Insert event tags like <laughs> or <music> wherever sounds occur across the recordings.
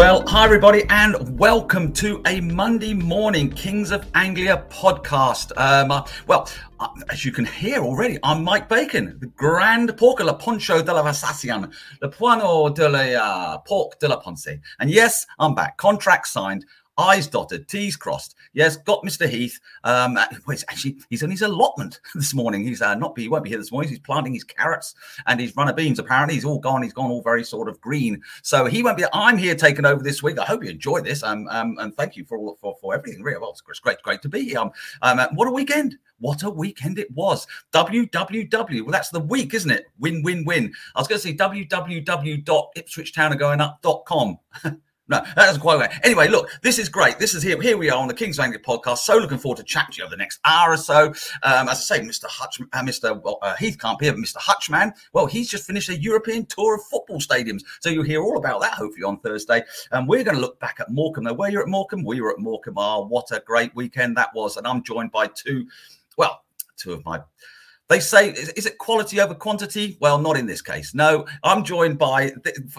Well, hi everybody, and welcome to a Monday morning Kings of Anglia podcast. Um, uh, well, uh, as you can hear already, I'm Mike Bacon, the Grand Porco, la Poncho de la Vasacian, le Puano de la uh, Pork de la Ponce. And yes, I'm back. Contract signed. I's dotted, T's crossed. Yes, got Mr. Heath. Um, well, actually, he's on his allotment <laughs> this morning. He's uh, not. He won't be here this morning. He's planting his carrots and his runner beans. Apparently, he's all gone. He's gone all very sort of green. So he won't be. I'm here taking over this week. I hope you enjoy this. Um, um and thank you for all for, for everything. Really, well, it's great, great to be here. Um, um, what a weekend! What a weekend it was. www. Well, that's the week, isn't it? Win, win, win. I was going to say www.ipswichtownagoingup.com. No, that doesn't quite work. Anyway, look, this is great. This is here. Here we are on the King's Anglia podcast. So looking forward to chatting to you over the next hour or so. Um, as I say, Mr. Hutch, uh, Mr. uh, Heath can't be here, but Mr. Hutchman, well, he's just finished a European tour of football stadiums. So you'll hear all about that hopefully on Thursday. And um, we're going to look back at Morecambe. Now, where you're at Morecambe, we were at Morecambe. Ah, what a great weekend that was. And I'm joined by two, well, two of my they say, is, it quality over quantity? Well, not in this case. No, I'm joined by,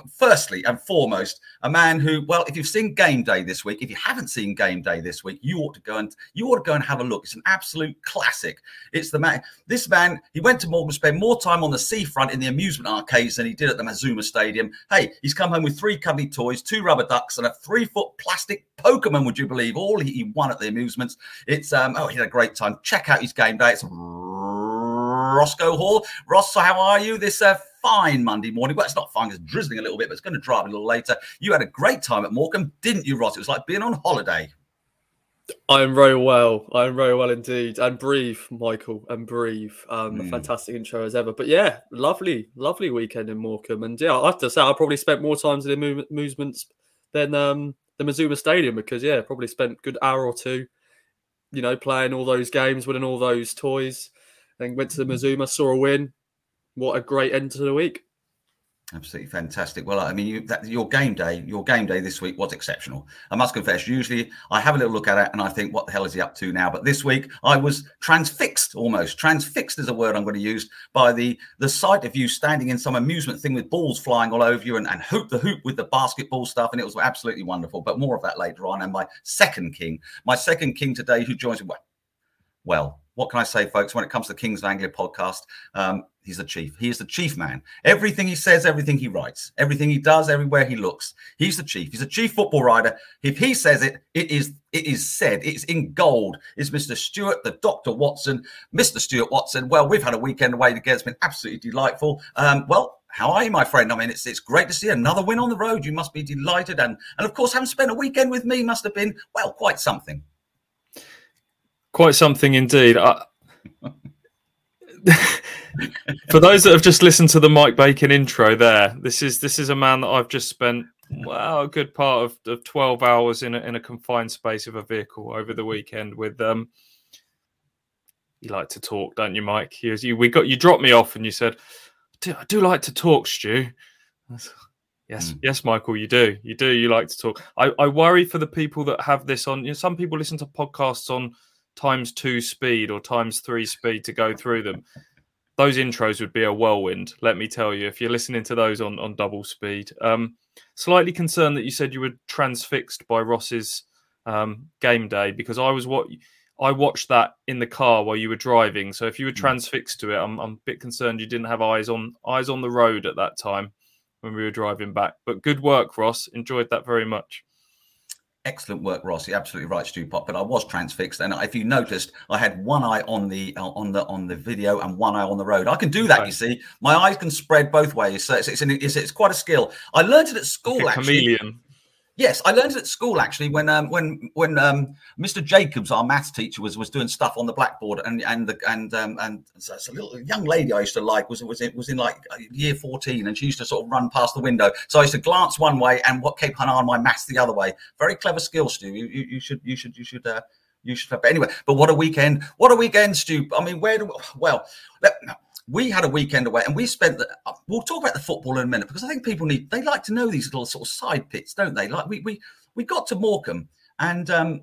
firstly and foremost, a man who, well, if you've seen Game Day this week, if you haven't seen Game Day this week, you ought to go and you ought to go and have a look. It's an absolute classic. It's the man. This man, he went to Morecambe, spent more time on the seafront in the amusement arcades than he did at the Mazuma Stadium. Hey, he's come home with three cuddly toys, two rubber ducks, and a three-foot plastic Pokemon. Would you believe? All he won at the amusements. It's um, oh, he had a great time. Check out his Game Day. It's Roscoe Hall. Ross, how are you this uh, fine Monday morning? Well, it's not fine, it's drizzling a little bit, but it's going to dry up a little later. You had a great time at Morecambe, didn't you, Ross? It was like being on holiday. I'm very well. I'm very well indeed. And breathe, Michael, and breathe. Um, mm. fantastic intro as ever. But yeah, lovely, lovely weekend in Morecambe. And yeah, I have to say, I probably spent more times in the amusements than um, the Mazuma Stadium because yeah, probably spent good hour or two, you know, playing all those games, winning all those toys. Then went to the Mazuma, saw a win. What a great end to the week. Absolutely fantastic. Well, I mean, you, that, your game day, your game day this week was exceptional. I must confess. Usually, I have a little look at it and I think, "What the hell is he up to now?" But this week, I was transfixed almost. Transfixed is a word I'm going to use by the the sight of you standing in some amusement thing with balls flying all over you and, and hoop the hoop with the basketball stuff, and it was absolutely wonderful. But more of that later on. And my second king, my second king today, who joins me. Well, well what can I say, folks? When it comes to the Kings of Anglia podcast, um, he's the chief. He is the chief man. Everything he says, everything he writes, everything he does, everywhere he looks, he's the chief. He's a chief football writer. If he says it, it is it is said. It's in gold. It's Mr. Stuart, the Doctor Watson, Mr. Stuart Watson. Well, we've had a weekend away together. It's been absolutely delightful. Um, well. How are you, my friend? I mean, it's it's great to see another win on the road. You must be delighted, and and of course, having spent a weekend with me must have been well quite something. Quite something indeed. I... <laughs> For those that have just listened to the Mike Bacon intro, there, this is this is a man that I've just spent well a good part of, of twelve hours in a, in a confined space of a vehicle over the weekend with. Um, you like to talk, don't you, Mike? You, you we got you dropped me off and you said, "I do like to talk, Stu." Yes, mm. yes, Michael, you do. You do. You like to talk. I, I worry for the people that have this on. You know, some people listen to podcasts on times two speed or times three speed to go through them, those intros would be a whirlwind. Let me tell you, if you're listening to those on on double speed. Um, slightly concerned that you said you were transfixed by Ross's um, game day because I was what I watched that in the car while you were driving. So if you were hmm. transfixed to it, I'm, I'm a bit concerned you didn't have eyes on eyes on the road at that time when we were driving back. But good work, Ross. Enjoyed that very much. Excellent work, Ross. You're absolutely right, Stu Pop. But I was transfixed, and if you noticed, I had one eye on the uh, on the on the video and one eye on the road. I can do that. Right. You see, my eyes can spread both ways, so it's it's, an, it's, it's quite a skill. I learned it at school. Like actually. Chameleon. Yes, I learned it at school actually when um, when when um, Mr. Jacobs, our maths teacher, was was doing stuff on the blackboard, and and the, and um, and so a little young lady I used to like was was in, was in like year fourteen, and she used to sort of run past the window. So I used to glance one way and what kept an eye on my maths the other way. Very clever skill, Stu. You, you, you should you should you should. Uh, you should have. But anyway, but what a weekend! What a weekend, Stu. I mean, where do well? Let, we had a weekend away and we spent the, we'll talk about the football in a minute because I think people need they like to know these little sort of side pits, don't they? Like we we we got to Morecambe and um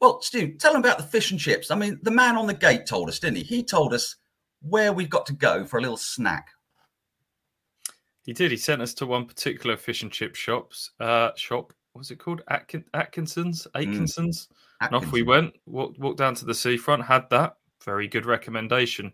well, Stu, tell them about the fish and chips. I mean, the man on the gate told us, didn't he? He told us where we've got to go for a little snack. He did. He sent us to one particular fish and chip shops uh, shop What was it called? Atkin- Atkinson's, Atkinson's. Mm. And off we went. Walked, walked down to the seafront. Had that very good recommendation.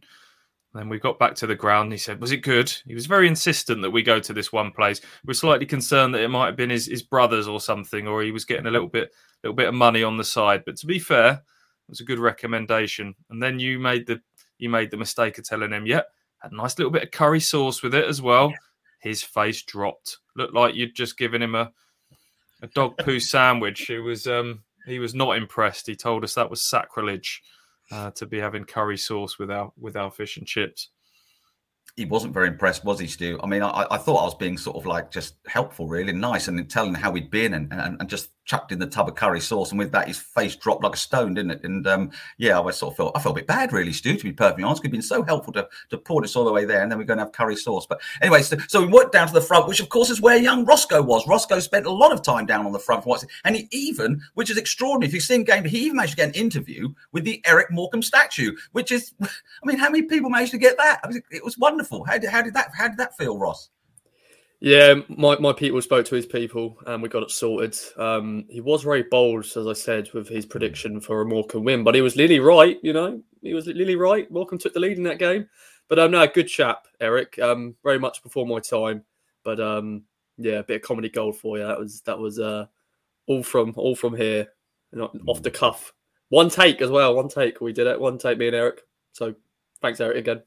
Then we got back to the ground. he said, "Was it good?" He was very insistent that we go to this one place. We are slightly concerned that it might have been his, his brothers or something, or he was getting a little bit little bit of money on the side. But to be fair, it was a good recommendation. And then you made the you made the mistake of telling him, "Yeah, had a nice little bit of curry sauce with it as well." Yeah. His face dropped. Looked like you'd just given him a a dog poo <laughs> sandwich. It was um he was not impressed. He told us that was sacrilege uh, to be having curry sauce with our with our fish and chips he wasn't very impressed, was he, Stu? I mean, I, I, thought I was being sort of like just helpful, really nice, and telling how we'd been, and, and, and, just chucked in the tub of curry sauce, and with that, his face dropped like a stone, didn't it? And um, yeah, I sort of felt I felt a bit bad, really, Stu, to be perfectly honest. You've been so helpful to to pour this all the way there, and then we're going to have curry sauce. But anyway, so, so we worked down to the front, which of course is where young Roscoe was. Roscoe spent a lot of time down on the front, for what's it, and he even, which is extraordinary, if you've seen game, he even managed to get an interview with the Eric Morecambe statue, which is, <laughs> I mean, how many people managed to get that? I mean, it was wonderful. How did how did that how did that feel, Ross? Yeah, my, my people spoke to his people and we got it sorted. Um, he was very bold, as I said, with his prediction for a Morecambe win, but he was nearly right, you know. He was nearly right. Morecambe took the lead in that game. But um, no, good chap, Eric. Um, very much before my time. But um, yeah, a bit of comedy gold for you. That was that was uh, all from all from here, not off the cuff. One take as well. One take. We did it. One take. Me and Eric. So thanks, Eric, again.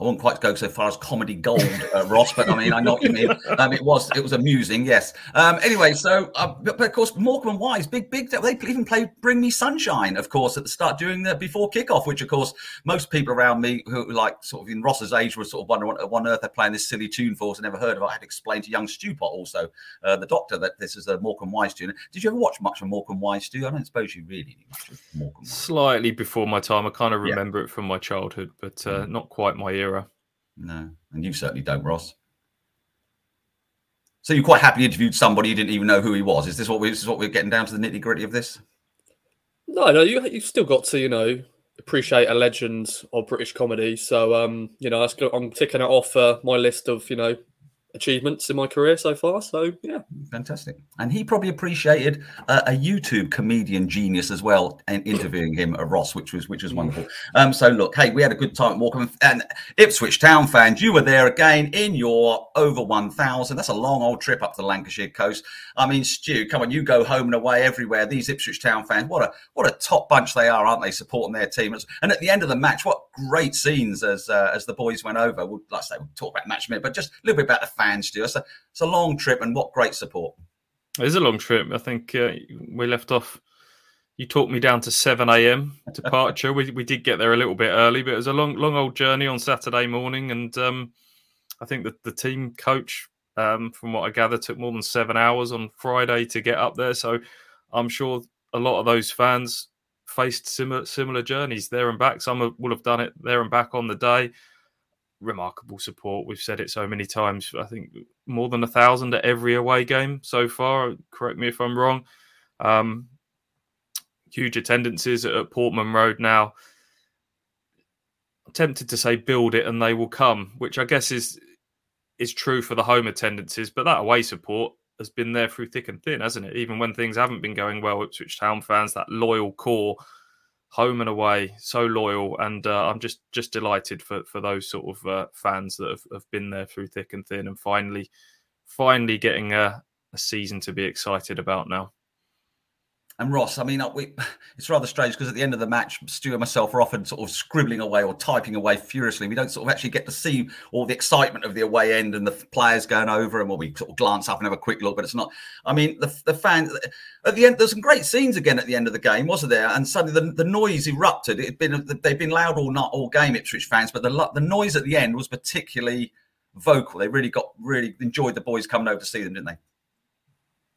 I won't quite go so far as comedy gold, uh, Ross, but I mean, I know what you mean. Um, it was it was amusing, yes. Um, anyway, so uh, but, but, of course, Morecambe and Wise, big big. They even played "Bring Me Sunshine," of course, at the start during the before kickoff, which of course most people around me who like sort of in Ross's age were sort of wondering what on earth they're playing this silly tune for. So never heard of it. I had to explain to young Stupot also, uh, the doctor, that this is a Morecambe Wise tune. Did you ever watch much of Morecambe Wise, Stu? I don't suppose you really knew much of Morecambe. Wise. Slightly before my time, I kind of remember yeah. it from my childhood, but uh, mm. not quite my era. No, and you certainly don't, Ross. So you're quite happy you interviewed somebody you didn't even know who he was. Is this what we? This is what we're getting down to the nitty gritty of this? No, no, you you've still got to you know appreciate a legend of British comedy. So um, you know, I'm ticking it off uh, my list of you know achievements in my career so far. So yeah, fantastic. And he probably appreciated uh, a YouTube comedian genius as well, and interviewing him, uh, Ross, which was which was wonderful. Um, so look, hey, we had a good time walking, and Ipswich Town fans, you were there again in your over one thousand. That's a long old trip up the Lancashire coast. I mean, Stu, come on, you go home and away everywhere. These Ipswich Town fans, what a what a top bunch they are, aren't they? Supporting their team, and at the end of the match, what great scenes as uh, as the boys went over. We'll, like I say, we'll talk about match minute, but just a little bit about the fans, Stu. It's a, it's a long trip, and what great support. It is a long trip. I think uh, we left off. You talked me down to seven a.m. departure. we we did get there a little bit early, but it was a long long old journey on Saturday morning, and um, I think that the team coach, um, from what I gather, took more than seven hours on Friday to get up there. So I'm sure a lot of those fans faced similar similar journeys there and back. Some will have done it there and back on the day remarkable support. We've said it so many times. I think more than a thousand at every away game so far. Correct me if I'm wrong. Um, huge attendances at Portman Road now. I'm tempted to say build it and they will come, which I guess is is true for the home attendances, but that away support has been there through thick and thin, hasn't it? Even when things haven't been going well, Ipswich Town fans, that loyal core home and away, so loyal, and uh, I'm just just delighted for for those sort of uh, fans that have, have been there through thick and thin, and finally, finally getting a, a season to be excited about now. And Ross, I mean, uh, we, <sighs> it's rather strange because at the end of the match, Stu and myself are often sort of scribbling away or typing away furiously. We don't sort of actually get to see all the excitement of the away end and the players going over, and well, we sort of glance up and have a quick look, but it's not. I mean, the, the fans at the end, there's some great scenes again at the end of the game, wasn't there? And suddenly the, the noise erupted. It'd been they've been loud all not all game, Ipswich fans, but the the noise at the end was particularly vocal. They really got really enjoyed the boys coming over to see them, didn't they?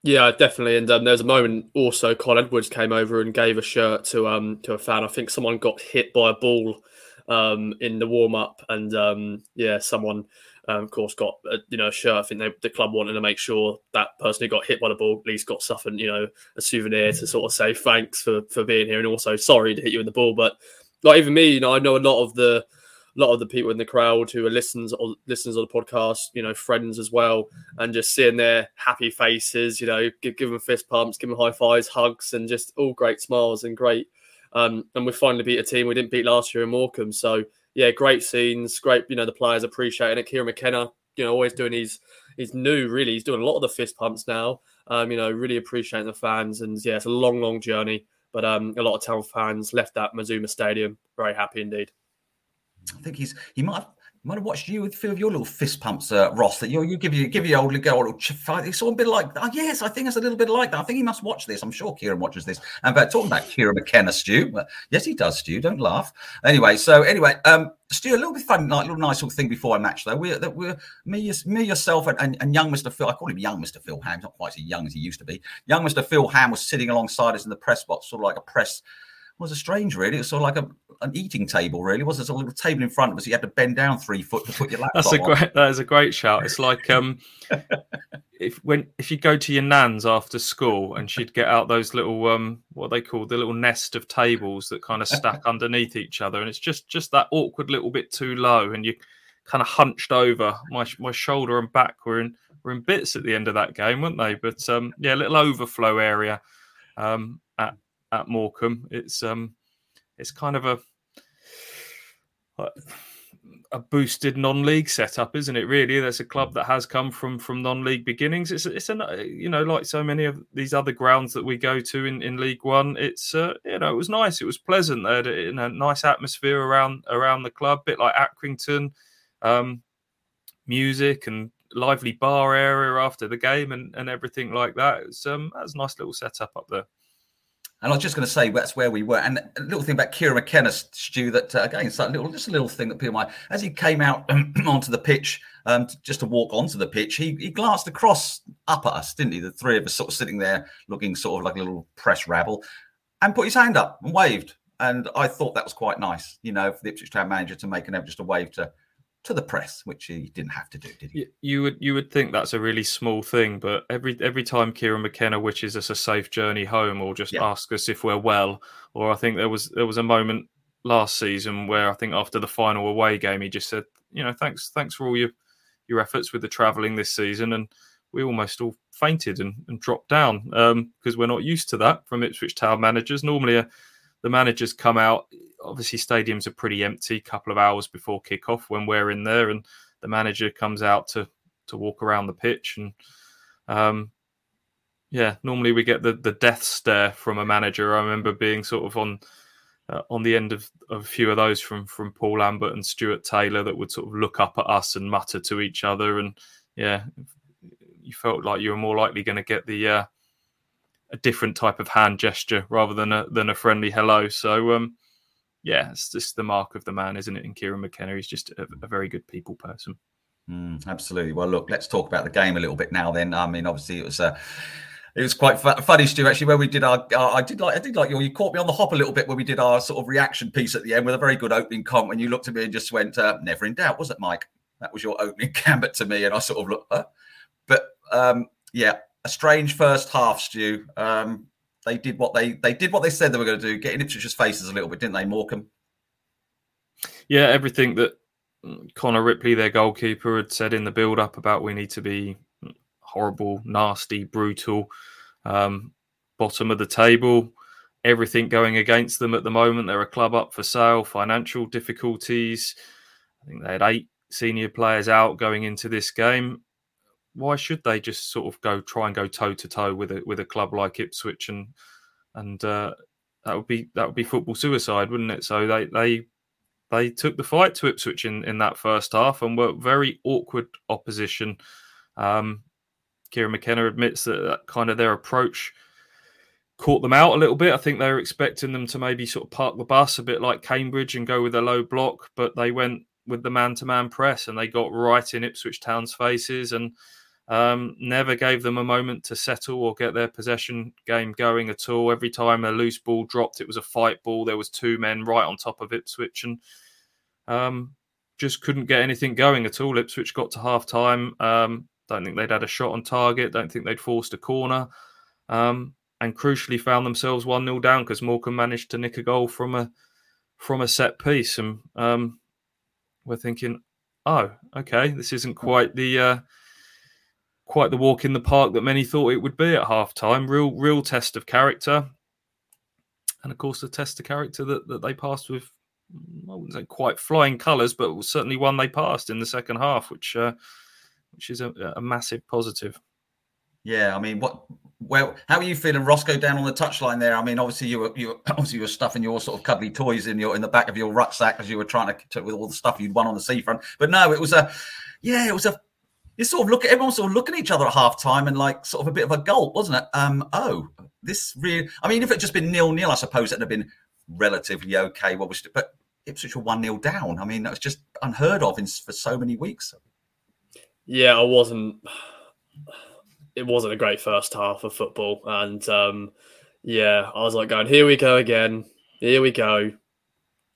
Yeah, definitely. And um, there was a moment also, Colin Edwards came over and gave a shirt to um to a fan. I think someone got hit by a ball um in the warm up, and um yeah, someone um, of course got a, you know a shirt. I think they, the club wanted to make sure that person who got hit by the ball at least got something, you know, a souvenir to sort of say thanks for for being here and also sorry to hit you in the ball. But like even me, you know, I know a lot of the a lot of the people in the crowd who are listens or listeners of the podcast, you know, friends as well, and just seeing their happy faces, you know, give, give them fist pumps, give them high fives, hugs, and just all great smiles and great. Um, and we finally beat a team we didn't beat last year in Morecambe. So yeah, great scenes, great. You know, the players appreciating it. Kieran McKenna, you know, always doing his he's new. Really, he's doing a lot of the fist pumps now. Um, you know, really appreciating the fans, and yeah, it's a long, long journey. But um, a lot of town fans left that Mazuma Stadium very happy indeed. I think he's he might have might have watched you with a few of your little fist pumps, uh, Ross. That you you give you give your old girl a little fight. It's all a bit like oh, yes, I think it's a little bit like that. I think he must watch this. I'm sure Kieran watches this. And about talking about Kieran McKenna, Stu. Well, yes, he does, Stu. Don't laugh. Anyway, so anyway, um, Stu, a little bit fun, like, little nice little thing before I match though. We're that we're me, me yourself, and, and, and young Mister Phil. I call him young Mister Phil Ham. He's not quite as young as he used to be. Young Mister Phil Ham was sitting alongside us in the press box, sort of like a press was a strange, really. It was sort of like a, an eating table, really. It wasn't a little table in front of us. You had to bend down three foot to put your laptop. That's a on. great. That is a great shout. It's like um, <laughs> if when if you go to your nan's after school and she'd get out those little um, what they call the little nest of tables that kind of stack <laughs> underneath each other, and it's just just that awkward little bit too low, and you kind of hunched over. My my shoulder and back were in were in bits at the end of that game, weren't they? But um, yeah, a little overflow area um, at at Morecambe. It's um, it's kind of a a boosted non-league setup, isn't it? Really, there's a club that has come from from non-league beginnings. It's it's a you know like so many of these other grounds that we go to in, in League One. It's uh, you know it was nice. It was pleasant. They had a, a nice atmosphere around around the club, a bit like Accrington, um, music and lively bar area after the game and, and everything like that. It was um, that was a nice little setup up there. And I was just going to say that's where we were. And a little thing about Kieran McKenna, Stu, that uh, again, it's a little, just a little thing that people might, as he came out <clears throat> onto the pitch, um, to, just to walk onto the pitch, he, he glanced across up at us, didn't he? The three of us sort of sitting there looking sort of like a little press rabble and put his hand up and waved. And I thought that was quite nice, you know, for the Ipswich Town manager to make an just a wave to to the press, which he didn't have to do, did he? You would you would think that's a really small thing, but every every time Kieran McKenna wishes us a safe journey home, or just yeah. asks us if we're well, or I think there was there was a moment last season where I think after the final away game, he just said, you know, thanks thanks for all your your efforts with the travelling this season, and we almost all fainted and, and dropped down because um, we're not used to that from Ipswich Town managers. Normally, a, the managers come out obviously stadiums are pretty empty a couple of hours before kickoff when we're in there and the manager comes out to to walk around the pitch and um, yeah normally we get the the death stare from a manager. I remember being sort of on uh, on the end of, of a few of those from from paul lambert and stuart taylor that would sort of look up at us and mutter to each other. And yeah you felt like you were more likely going to get the uh, a different type of hand gesture rather than a than a friendly hello so um yeah, it's just the mark of the man, isn't it? And Kieran McKenna, he's just a, a very good people person. Mm, absolutely. Well, look, let's talk about the game a little bit now. Then, I mean, obviously, it was uh, it was quite funny, Stu. Actually, when we did our, I did like, I did like you. You caught me on the hop a little bit when we did our sort of reaction piece at the end with a very good opening comment. When you looked at me and just went, uh, "Never in doubt," was it, Mike? That was your opening <laughs> gambit to me, and I sort of looked. But um, yeah, a strange first half, Stu. Um, they did what they they did what they said they were going to do, getting Ipswich's faces a little bit, didn't they, Morecambe? Yeah, everything that Connor Ripley, their goalkeeper, had said in the build up about we need to be horrible, nasty, brutal, um, bottom of the table. Everything going against them at the moment. They're a club up for sale, financial difficulties. I think they had eight senior players out going into this game why should they just sort of go try and go toe to toe with a with a club like Ipswich and and uh, that would be that would be football suicide, wouldn't it? So they they they took the fight to Ipswich in, in that first half and were very awkward opposition. Um, Kieran McKenna admits that, that kind of their approach caught them out a little bit. I think they were expecting them to maybe sort of park the bus a bit like Cambridge and go with a low block, but they went with the man to man press and they got right in Ipswich Town's faces and um, never gave them a moment to settle or get their possession game going at all. Every time a loose ball dropped, it was a fight ball. There was two men right on top of Ipswich, and um, just couldn't get anything going at all. Ipswich got to half time. Um, don't think they'd had a shot on target. Don't think they'd forced a corner. Um, and crucially found themselves one 0 down because Morecambe managed to nick a goal from a from a set piece. And um, we're thinking, oh, okay, this isn't quite the uh, quite the walk in the park that many thought it would be at half time. Real, real test of character, and of course, the test of character that, that they passed with. I wouldn't say quite flying colours, but certainly one they passed in the second half, which uh, which is a, a massive positive. Yeah, I mean, what? Well, how are you feeling, Roscoe, down on the touchline there? I mean, obviously you were you were, <coughs> obviously you were stuffing your sort of cuddly toys in your in the back of your rucksack as you were trying to with all the stuff you'd won on the seafront. But no, it was a yeah, it was a you sort of look at everyone sort of looking at each other at half time and like sort of a bit of a gulp, wasn't it? Um, oh, this really. I mean, if it just been nil nil, I suppose it'd have been relatively okay. What was but Ipswich were one nil down. I mean, that was just unheard of in, for so many weeks. Yeah, I wasn't. It wasn't a great first half of football, and um, yeah, I was like going, "Here we go again. Here we go.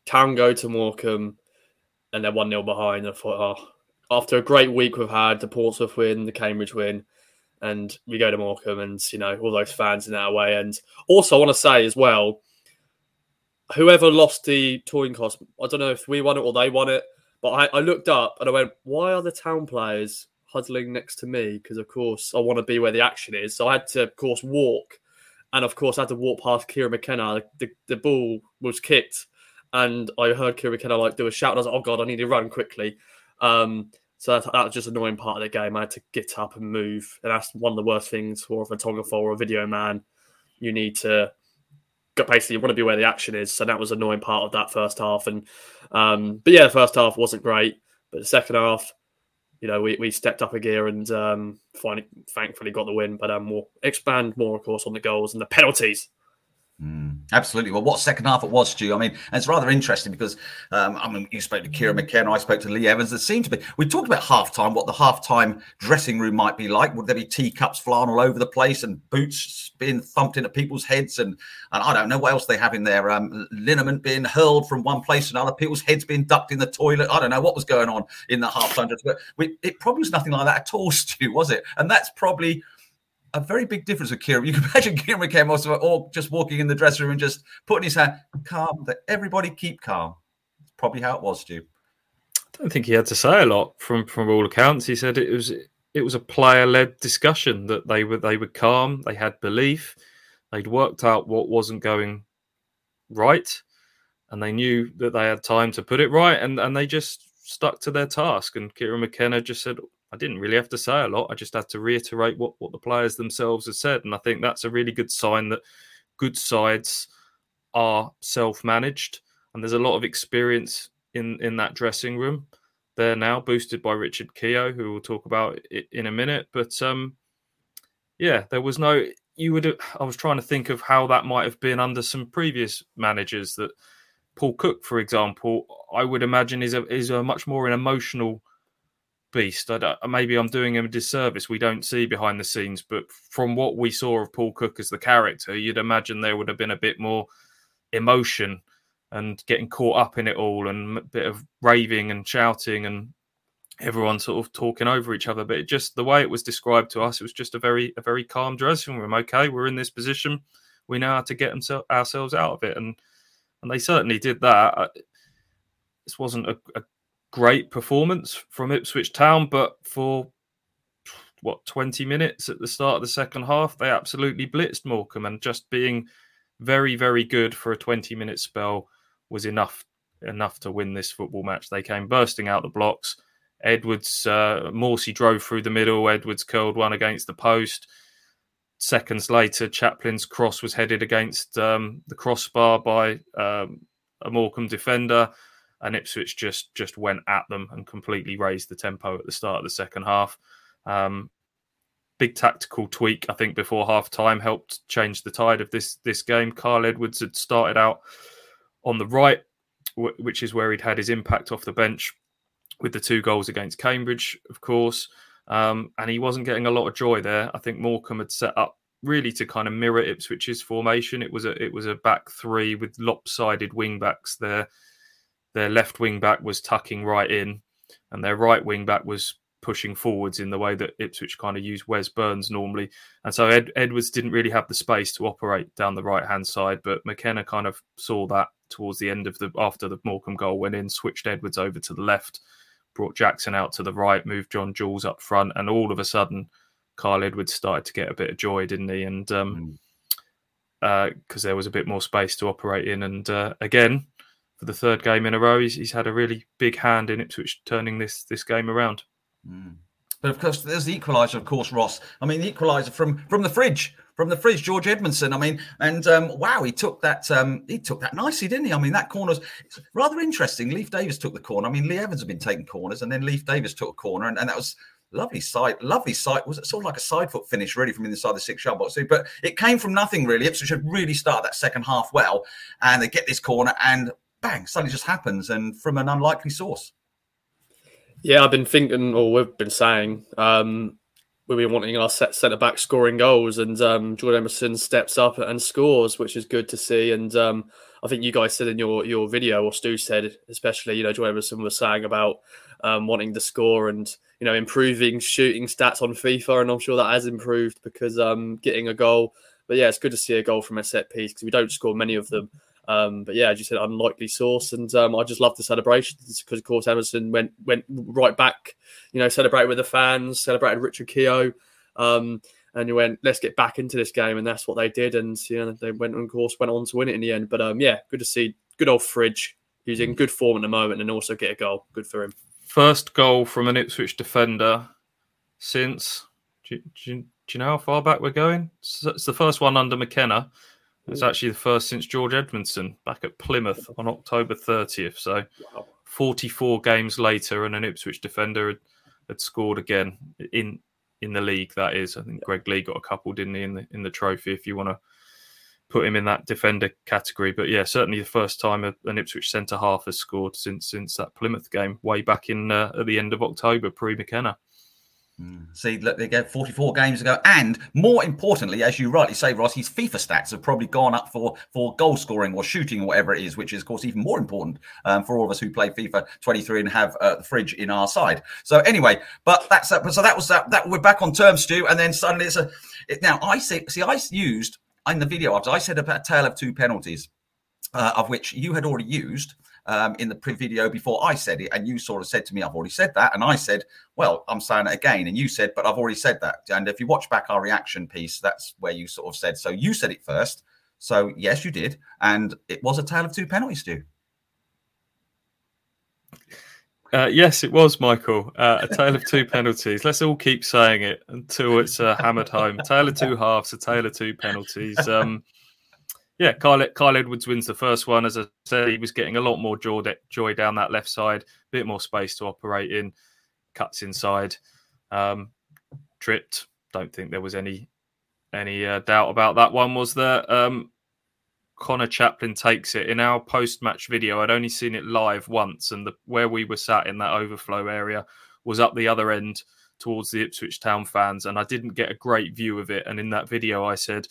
Can go to Morecambe, and they're one 0 behind." I thought, oh, after a great week we've had, the Portsmouth win, the Cambridge win, and we go to Morecambe, and you know all those fans in that way. And also, I want to say as well, whoever lost the touring cost, I don't know if we won it or they won it, but I, I looked up and I went, why are the town players huddling next to me? Because of course I want to be where the action is. So I had to, of course, walk, and of course I had to walk past Kieran McKenna. The, the ball was kicked, and I heard Kieran McKenna like do a shout. And I was like, oh god, I need to run quickly. Um, so that, that was just an annoying part of the game. I had to get up and move, and that's one of the worst things for a photographer or a video man. You need to basically you want to be where the action is. So that was an annoying part of that first half. And um, but yeah, the first half wasn't great, but the second half, you know, we, we stepped up a gear and um, finally, thankfully, got the win. But um, we'll expand more, of course, on the goals and the penalties. Mm, absolutely. Well, what second half it was, Stu? I mean, it's rather interesting because um, I mean, you spoke to Kieran McKenna, I spoke to Lee Evans. There seemed to be. We talked about halftime, what the halftime dressing room might be like. Would there be teacups flying all over the place and boots being thumped into people's heads, and, and I don't know what else they have in there. Um, liniment being hurled from one place to another, people's heads being ducked in the toilet. I don't know what was going on in the halftime. But we, it probably was nothing like that at all, <laughs> Stu, was it? And that's probably a very big difference with Kieran. You can <laughs> imagine Kieran also or just walking in the dressing room and just putting his hand calm. That everybody keep calm. It's probably how it was, Stu. I don't think he had to say a lot from from all accounts. He said it was it was a player led discussion that they were they were calm. They had belief. They'd worked out what wasn't going right, and they knew that they had time to put it right, and and they just stuck to their task. And Kieran McKenna just said, I didn't really have to say a lot. I just had to reiterate what, what the players themselves had said. And I think that's a really good sign that good sides are self managed. And there's a lot of experience in, in that dressing room there now, boosted by Richard Keogh, who we'll talk about in a minute. But um, yeah, there was no, you would, I was trying to think of how that might have been under some previous managers that Paul Cook, for example, I would imagine is a, is a much more an emotional beast. Maybe I'm doing him a disservice. We don't see behind the scenes, but from what we saw of Paul Cook as the character, you'd imagine there would have been a bit more emotion and getting caught up in it all, and a bit of raving and shouting, and everyone sort of talking over each other. But just the way it was described to us, it was just a very a very calm dressing room. Okay, we're in this position. We know how to get ourselves out of it, and and they certainly did that. Uh, this wasn't a, a great performance from Ipswich Town, but for what 20 minutes at the start of the second half, they absolutely blitzed Morecambe, and just being very, very good for a 20 minute spell was enough enough to win this football match. They came bursting out the blocks. Edwards, uh, Morsy drove through the middle. Edwards curled one against the post. Seconds later, Chaplin's cross was headed against um, the crossbar by um, a Morecambe defender and Ipswich just just went at them and completely raised the tempo at the start of the second half. Um, big tactical tweak, I think, before half time helped change the tide of this this game. Kyle Edwards had started out on the right, which is where he'd had his impact off the bench with the two goals against Cambridge, of course. Um, and he wasn't getting a lot of joy there. I think Morecambe had set up really to kind of mirror Ipswich's formation. It was a it was a back three with lopsided wing backs there their left wing back was tucking right in, and their right wing back was pushing forwards in the way that Ipswich kind of use Wes Burns normally. And so Ed, Edwards didn't really have the space to operate down the right hand side, but McKenna kind of saw that towards the end of the after the Morecambe goal went in, switched Edwards over to the left, brought Jackson out to the right, moved John Jules up front, and all of a sudden Kyle Edwards started to get a bit of joy, didn't he? And um, because mm. uh, there was a bit more space to operate in, and uh, again for the third game in a row, he's, he's had a really big hand in Ipswich turning this this game around. Mm. But of course, there's the equaliser, of course, Ross. I mean, the equaliser from from the fridge, from the fridge, George Edmundson. I mean, and um, wow, he took that um, he took that nicely, didn't he? I mean, that corner's rather interesting. Leif Davis took the corner. I mean, Lee Evans has been taking corners, and then Leif Davis took a corner, and, and that was lovely sight, lovely sight. Was it sort of like a side foot finish, really, from inside the six yard box? But it came from nothing, really. Ipswich had really started that second half well, and they get this corner, and bang, suddenly just happens, and from an unlikely source. Yeah, I've been thinking, or we've been saying, um, we've been wanting our set centre back scoring goals, and um, Jordan Emerson steps up and scores, which is good to see. And um, I think you guys said in your your video, or Stu said, especially, you know, Jordan Emerson was saying about um, wanting to score and you know improving shooting stats on FIFA, and I'm sure that has improved because um, getting a goal. But yeah, it's good to see a goal from a set piece because we don't score many of them. Um, but yeah, as you said, unlikely source, and um, I just love the celebrations because, of course, Emerson went went right back, you know, celebrated with the fans, celebrated Richard Keogh, um, and you went, let's get back into this game, and that's what they did, and you know, they went, of course, went on to win it in the end. But um, yeah, good to see good old Fridge, who's in good form at the moment, and also get a goal. Good for him. First goal from an Ipswich defender since. Do, do, do you know how far back we're going? It's the first one under McKenna. It's actually the first since George Edmundson back at Plymouth on October 30th. So, wow. 44 games later, and an Ipswich defender had, had, scored again in in the league. That is, I think Greg Leigh got a couple, didn't he, in the in the trophy? If you want to put him in that defender category, but yeah, certainly the first time an Ipswich centre half has scored since since that Plymouth game way back in uh, at the end of October, pre McKenna. Mm. See, look, they get 44 games ago, and more importantly, as you rightly say, Ross, his FIFA stats have probably gone up for for goal scoring or shooting or whatever it is, which is, of course, even more important um, for all of us who play FIFA 23 and have uh, the fridge in our side. So anyway, but that's that. So that was that. That we're back on terms, Stu, and then suddenly it's a. It, now I see. See, I used in the video after I said about a tale of two penalties, uh, of which you had already used um, in the video before I said it, and you sort of said to me, "I've already said that," and I said, "Well, I'm saying it again," and you said, "But I've already said that." And if you watch back our reaction piece, that's where you sort of said, "So you said it first. So yes, you did, and it was a tale of two penalties, Stu. Uh, yes, it was, Michael. Uh, a tale of two penalties. Let's all keep saying it until it's uh, hammered home. Tale of two halves, a tale of two penalties. Um, yeah, Kyle, Kyle Edwards wins the first one. As I said, he was getting a lot more joy, joy down that left side, a bit more space to operate in, cuts inside, um, tripped. Don't think there was any any uh, doubt about that one. Was there? Um, Conor Chaplin takes it in our post match video. I'd only seen it live once, and the, where we were sat in that overflow area was up the other end towards the Ipswich Town fans, and I didn't get a great view of it. And in that video, I said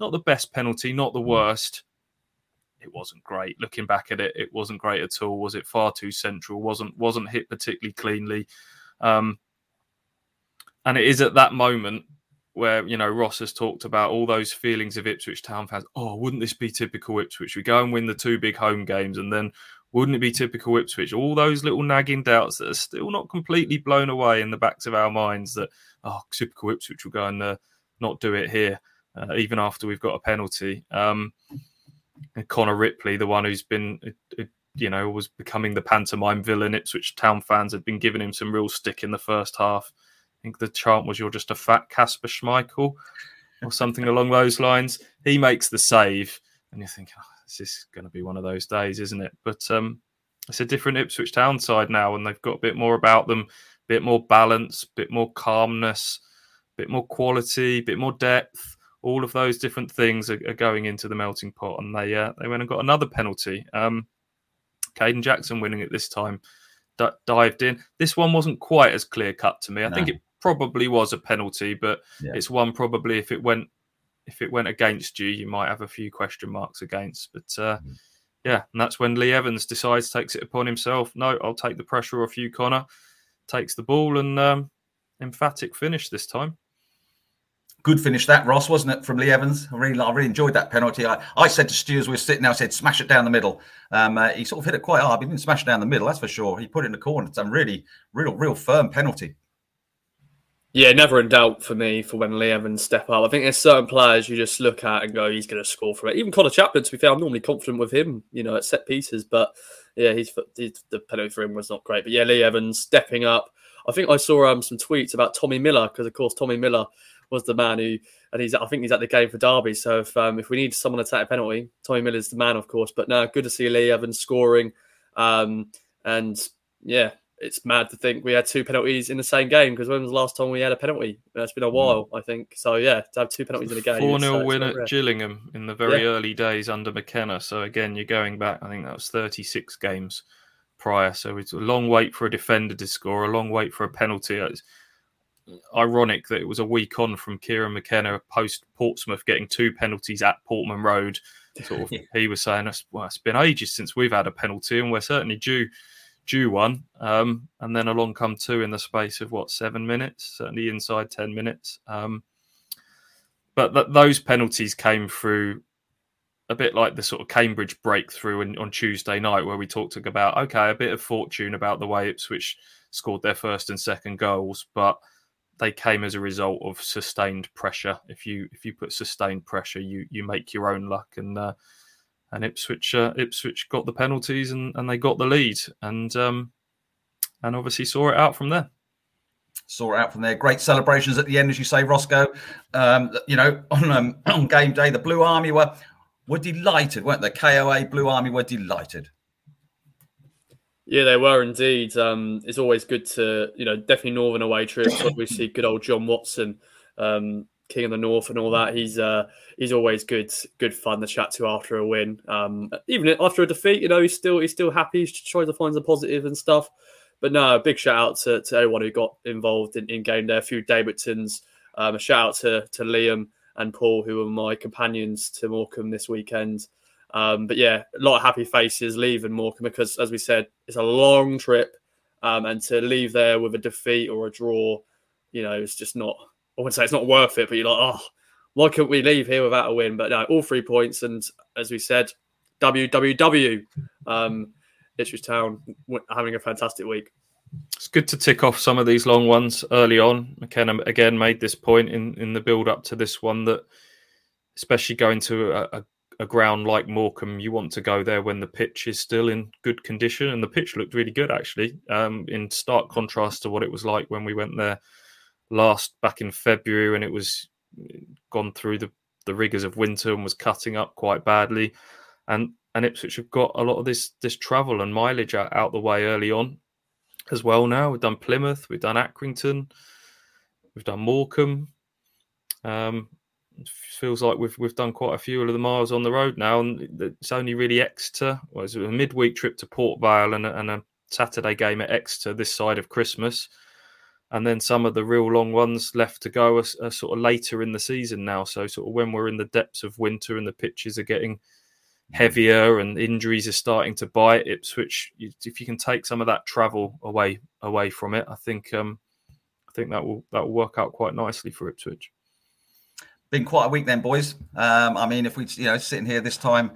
not the best penalty, not the worst. It wasn't great. Looking back at it, it wasn't great at all. Was it far too central? wasn't wasn't hit particularly cleanly. Um, and it is at that moment where you know Ross has talked about all those feelings of Ipswich Town fans. Oh, wouldn't this be typical Ipswich? We go and win the two big home games, and then wouldn't it be typical Ipswich? All those little nagging doubts that are still not completely blown away in the backs of our minds. That oh, typical Ipswich will go and uh, not do it here uh, even after we've got a penalty. Um, Connor Ripley, the one who's been, uh, uh, you know, was becoming the pantomime villain. Ipswich Town fans had been giving him some real stick in the first half. I think the chant was "You're just a fat Kasper Schmeichel" or something <laughs> along those lines. He makes the save, and you think, oh, "This is going to be one of those days, isn't it?" But um, it's a different Ipswich Town side now, and they've got a bit more about them, a bit more balance, a bit more calmness, a bit more quality, a bit more depth all of those different things are, are going into the melting pot, and they uh, they went and got another penalty. Um, Kayden Jackson winning it this time, d- dived in. This one wasn't quite as clear cut to me. I no. think it probably was a penalty, but yeah. it's one probably if it went if it went against you, you might have a few question marks against. But uh, mm. yeah, and that's when Lee Evans decides takes it upon himself. No, I'll take the pressure off you, Conor. takes the ball and um, emphatic finish this time. Good finish that, Ross, wasn't it, from Lee Evans? I really, I really enjoyed that penalty. I, I said to Stu as we were sitting there, I said, smash it down the middle. Um, uh, he sort of hit it quite hard. He didn't smash it down the middle, that's for sure. He put it in the corner. It's a really, real, real firm penalty. Yeah, never in doubt for me for when Lee Evans step up. I think there's certain players you just look at and go, he's going to score from it. Even Conor Chaplin, to be fair, I'm normally confident with him, you know, at set pieces. But yeah, he's, he's the penalty for him was not great. But yeah, Lee Evans stepping up. I think I saw um, some tweets about Tommy Miller because, of course, Tommy Miller was the man who, and he's I think he's at the game for Derby. So if um, if we need someone to take a penalty, Tommy Miller's the man, of course. But no, good to see Lee Evans scoring. Um, and yeah, it's mad to think we had two penalties in the same game because when was the last time we had a penalty? It's been a while, I think. So yeah, to have two penalties in a game. 4 0 win at Gillingham in the very yeah. early days under McKenna. So again, you're going back, I think that was 36 games prior. So it's a long wait for a defender to score, a long wait for a penalty. It's ironic that it was a week on from Kieran McKenna post Portsmouth getting two penalties at Portman Road. Sort of, <laughs> he was saying, well, it's been ages since we've had a penalty, and we're certainly due due one. Um, and then along come two in the space of what seven minutes, certainly inside ten minutes. Um, but th- those penalties came through a bit like the sort of Cambridge breakthrough in, on Tuesday night, where we talked about okay, a bit of fortune about the way Ipswich scored their first and second goals, but they came as a result of sustained pressure. If you if you put sustained pressure, you you make your own luck, and uh, and Ipswich uh, Ipswich got the penalties and, and they got the lead and um, and obviously saw it out from there. Saw it out from there. Great celebrations at the end, as you say, Roscoe. Um, you know, on um, <clears throat> on game day, the Blue Army were were delighted, weren't they? KOA Blue Army were delighted. Yeah, they were indeed. Um, it's always good to, you know, definitely Northern away trips. <laughs> Obviously, good old John Watson um, King of the North and all that. He's uh, he's always good good fun to chat to after a win. Um, even after a defeat, you know, he's still he's still happy. He's trying to find the positive and stuff. But no, big shout out to, to everyone who got involved in, in game there. A few Davidtons. Um, a shout out to to Liam and Paul, who were my companions to Morecambe this weekend. Um, but yeah, a lot of happy faces leaving Morecambe because, as we said, it's a long trip, um, and to leave there with a defeat or a draw, you know, it's just not I wouldn't say it's not worth it, but you're like, oh, why couldn't we leave here without a win? But no, all three points. And as we said, WWW, um, Ipswich Town having a fantastic week. It's good to tick off some of these long ones early on. McKenna again made this point in, in the build up to this one that, especially going to a, a, a, ground like Morecambe, you want to go there when the pitch is still in good condition. And the pitch looked really good, actually, um, in stark contrast to what it was like when we went there last back in February when it was gone through the, the rigors of winter and was cutting up quite badly. And and Ipswich have got a lot of this this travel and mileage out, out the way early on as well now. We've done Plymouth, we've done Accrington, we've done Morecambe. Um, feels like we've we've done quite a few of the miles on the road now, and it's only really Exeter. Well, it's a midweek trip to Port Vale and a, and a Saturday game at Exeter this side of Christmas and then some of the real long ones left to go are, are, sort of later in the season now. So sort of when we're in the depths of winter and the pitches are getting heavier and injuries are starting to bite Ipswich, if you can take some of that travel away away from it, I think um, I think that will that will work out quite nicely for Ipswich. Been quite a week then, boys. Um, I mean, if we you know sitting here this time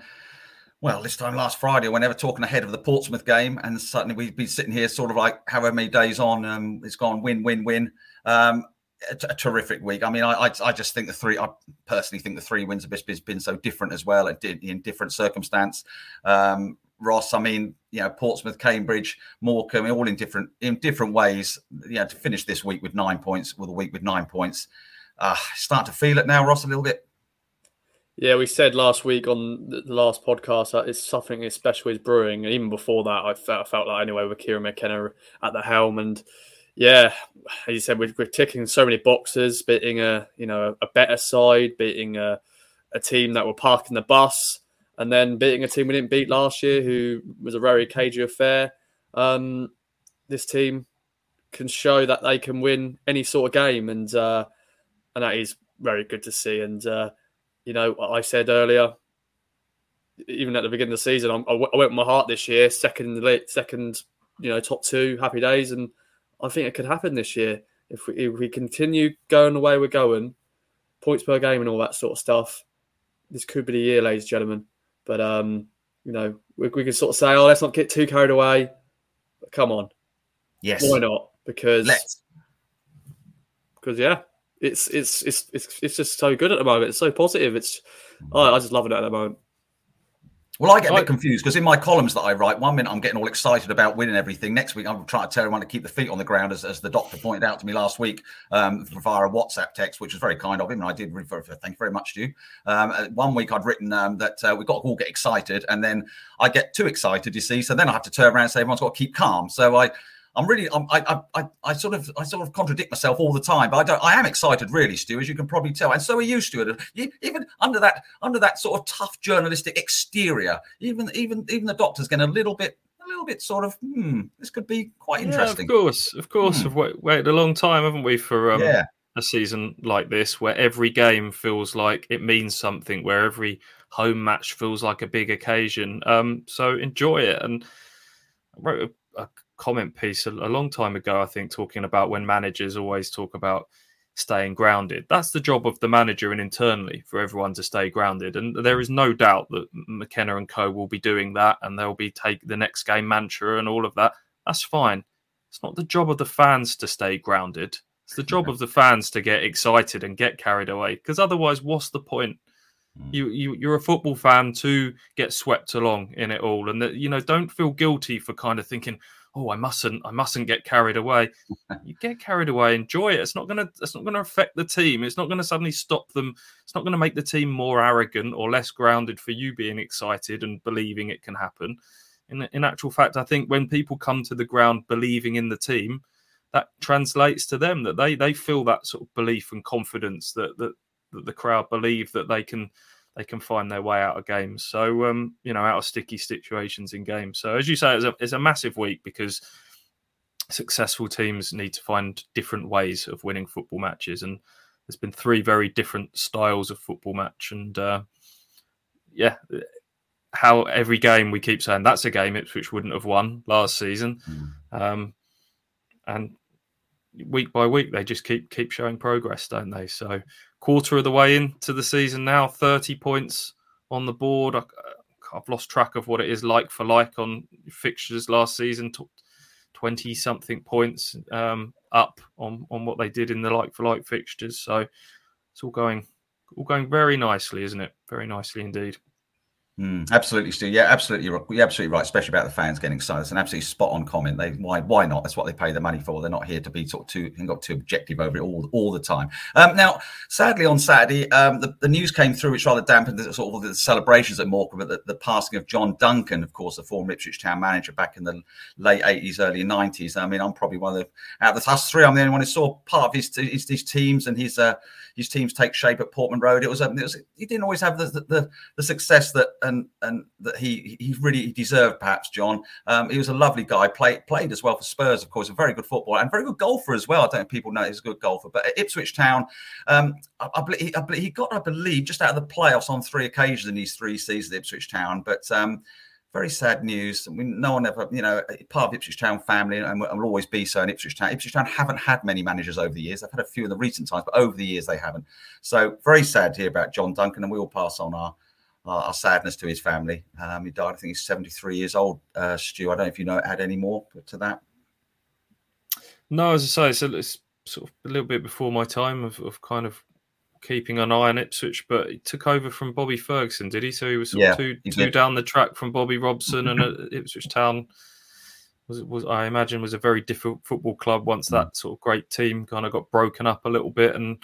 well, this time last Friday, whenever talking ahead of the Portsmouth game, and suddenly we've been sitting here, sort of like however many days on, um, it's gone win, win, win. Um, a, a, terrific week. I mean, I, I, I just think the three. I personally think the three wins have been, been so different as well, in different circumstance. Um, Ross, I mean, you know, Portsmouth, Cambridge, Morecambe, all in different in different ways. You know, to finish this week with nine points, with a week with nine points, uh, start to feel it now, Ross, a little bit. Yeah, we said last week on the last podcast that it's something special is brewing. And even before that, I felt, I felt that anyway with Kieran McKenna at the helm. And yeah, as you said, we're, we're ticking so many boxes, beating a you know a better side, beating a, a team that were parking the bus, and then beating a team we didn't beat last year, who was a very cagey affair. Um, this team can show that they can win any sort of game, and uh, and that is very good to see. And uh, you know, I said earlier, even at the beginning of the season, I, I went with my heart this year, second, second, you know, top two, happy days, and I think it could happen this year if we, if we continue going the way we're going, points per game and all that sort of stuff. This could be the year, ladies and gentlemen. But um, you know, we, we can sort of say, oh, let's not get too carried away. But come on, Yes. why not? Because Let's. because yeah, it's it's it's it's it's just so good at the moment. It's so positive. It's oh, I just love it at the moment. Well, I get a bit confused because in my columns that I write, one minute I'm getting all excited about winning everything. Next week, I'm trying to tell everyone to keep the feet on the ground, as, as the doctor pointed out to me last week um, via a WhatsApp text, which was very kind of him. And I did refer, to thank you very much to you. Um, uh, one week I'd written um, that uh, we've got to all get excited, and then I get too excited, you see. So then I have to turn around and say everyone's got to keep calm. So I. I'm really, I'm, I, I, I, I sort of, I sort of contradict myself all the time, but I don't. I am excited, really, Stu, as you can probably tell, and so are you, Stuart. Even under that, under that sort of tough journalistic exterior, even, even, even the doctor's getting a little bit, a little bit sort of, hmm, this could be quite interesting. Yeah, of course, of course. Hmm. We've waited a long time, haven't we, for um, yeah, a season like this, where every game feels like it means something, where every home match feels like a big occasion. Um, so enjoy it. And I wrote a, a comment piece a, a long time ago, I think, talking about when managers always talk about staying grounded. That's the job of the manager and internally for everyone to stay grounded. And there is no doubt that McKenna and Co will be doing that, and they'll be take the next game mantra and all of that. That's fine. It's not the job of the fans to stay grounded. It's the job of the fans to get excited and get carried away. Because otherwise, what's the point? Mm. You, you you're a football fan to get swept along in it all, and that you know don't feel guilty for kind of thinking, oh, I mustn't, I mustn't get carried away. <laughs> you get carried away, enjoy it. It's not gonna, it's not gonna affect the team. It's not gonna suddenly stop them. It's not gonna make the team more arrogant or less grounded for you being excited and believing it can happen. In in actual fact, I think when people come to the ground believing in the team, that translates to them that they they feel that sort of belief and confidence that that, that the crowd believe that they can they can find their way out of games. So um, you know, out of sticky situations in games. So as you say, it's a it's a massive week because successful teams need to find different ways of winning football matches, and there's been three very different styles of football match, and uh, yeah. How every game we keep saying that's a game Ipswich wouldn't have won last season, Mm. um, and week by week they just keep keep showing progress, don't they? So quarter of the way into the season now, thirty points on the board. I, I've lost track of what it is like for like on fixtures last season. Twenty something points um, up on on what they did in the like for like fixtures. So it's all going all going very nicely, isn't it? Very nicely indeed. Mm, absolutely, Stu. Yeah, absolutely. You're, absolutely right, especially about the fans getting excited. It's an absolutely spot on comment. They why why not? That's what they pay the money for. They're not here to be sort of too and got too objective over it all all the time. Um, now, sadly, on Saturday, um, the, the news came through which rather dampened the sort of the celebrations at Morecambe, the, the passing of John Duncan, of course, the former Ipswich Town manager back in the late eighties, early nineties. I mean, I'm probably one of the out of the us three, I'm the only one who saw part of his his, his teams and his uh, his teams take shape at Portman Road. It was, um, it was he didn't always have the the, the success that and and that he he really deserved, perhaps. John, um, he was a lovely guy. Played played as well for Spurs, of course, a very good footballer and very good golfer as well. I don't if people know he's a good golfer, but at Ipswich Town, um, I, I, believe, he, got, I believe, just out of the playoffs on three occasions in these three seasons at Ipswich Town, but. Um, very sad news. No one ever, you know, part of Ipswich Town family, and will, will always be so in Ipswich Town. Ipswich Town haven't had many managers over the years. They've had a few in the recent times, but over the years they haven't. So very sad to hear about John Duncan, and we will pass on our our, our sadness to his family. Um, he died, I think he's 73 years old. Uh, Stu, I don't know if you know add any more to that. No, as I say, it's, a, it's sort of a little bit before my time of, of kind of keeping an eye on Ipswich, but he took over from Bobby Ferguson, did he? So he was sort Yeah, of two two down the track from Bobby Robson, and uh, <laughs> Ipswich Town was was I imagine was a very different football club once Mm. that sort of great team kind of got broken up a little bit and.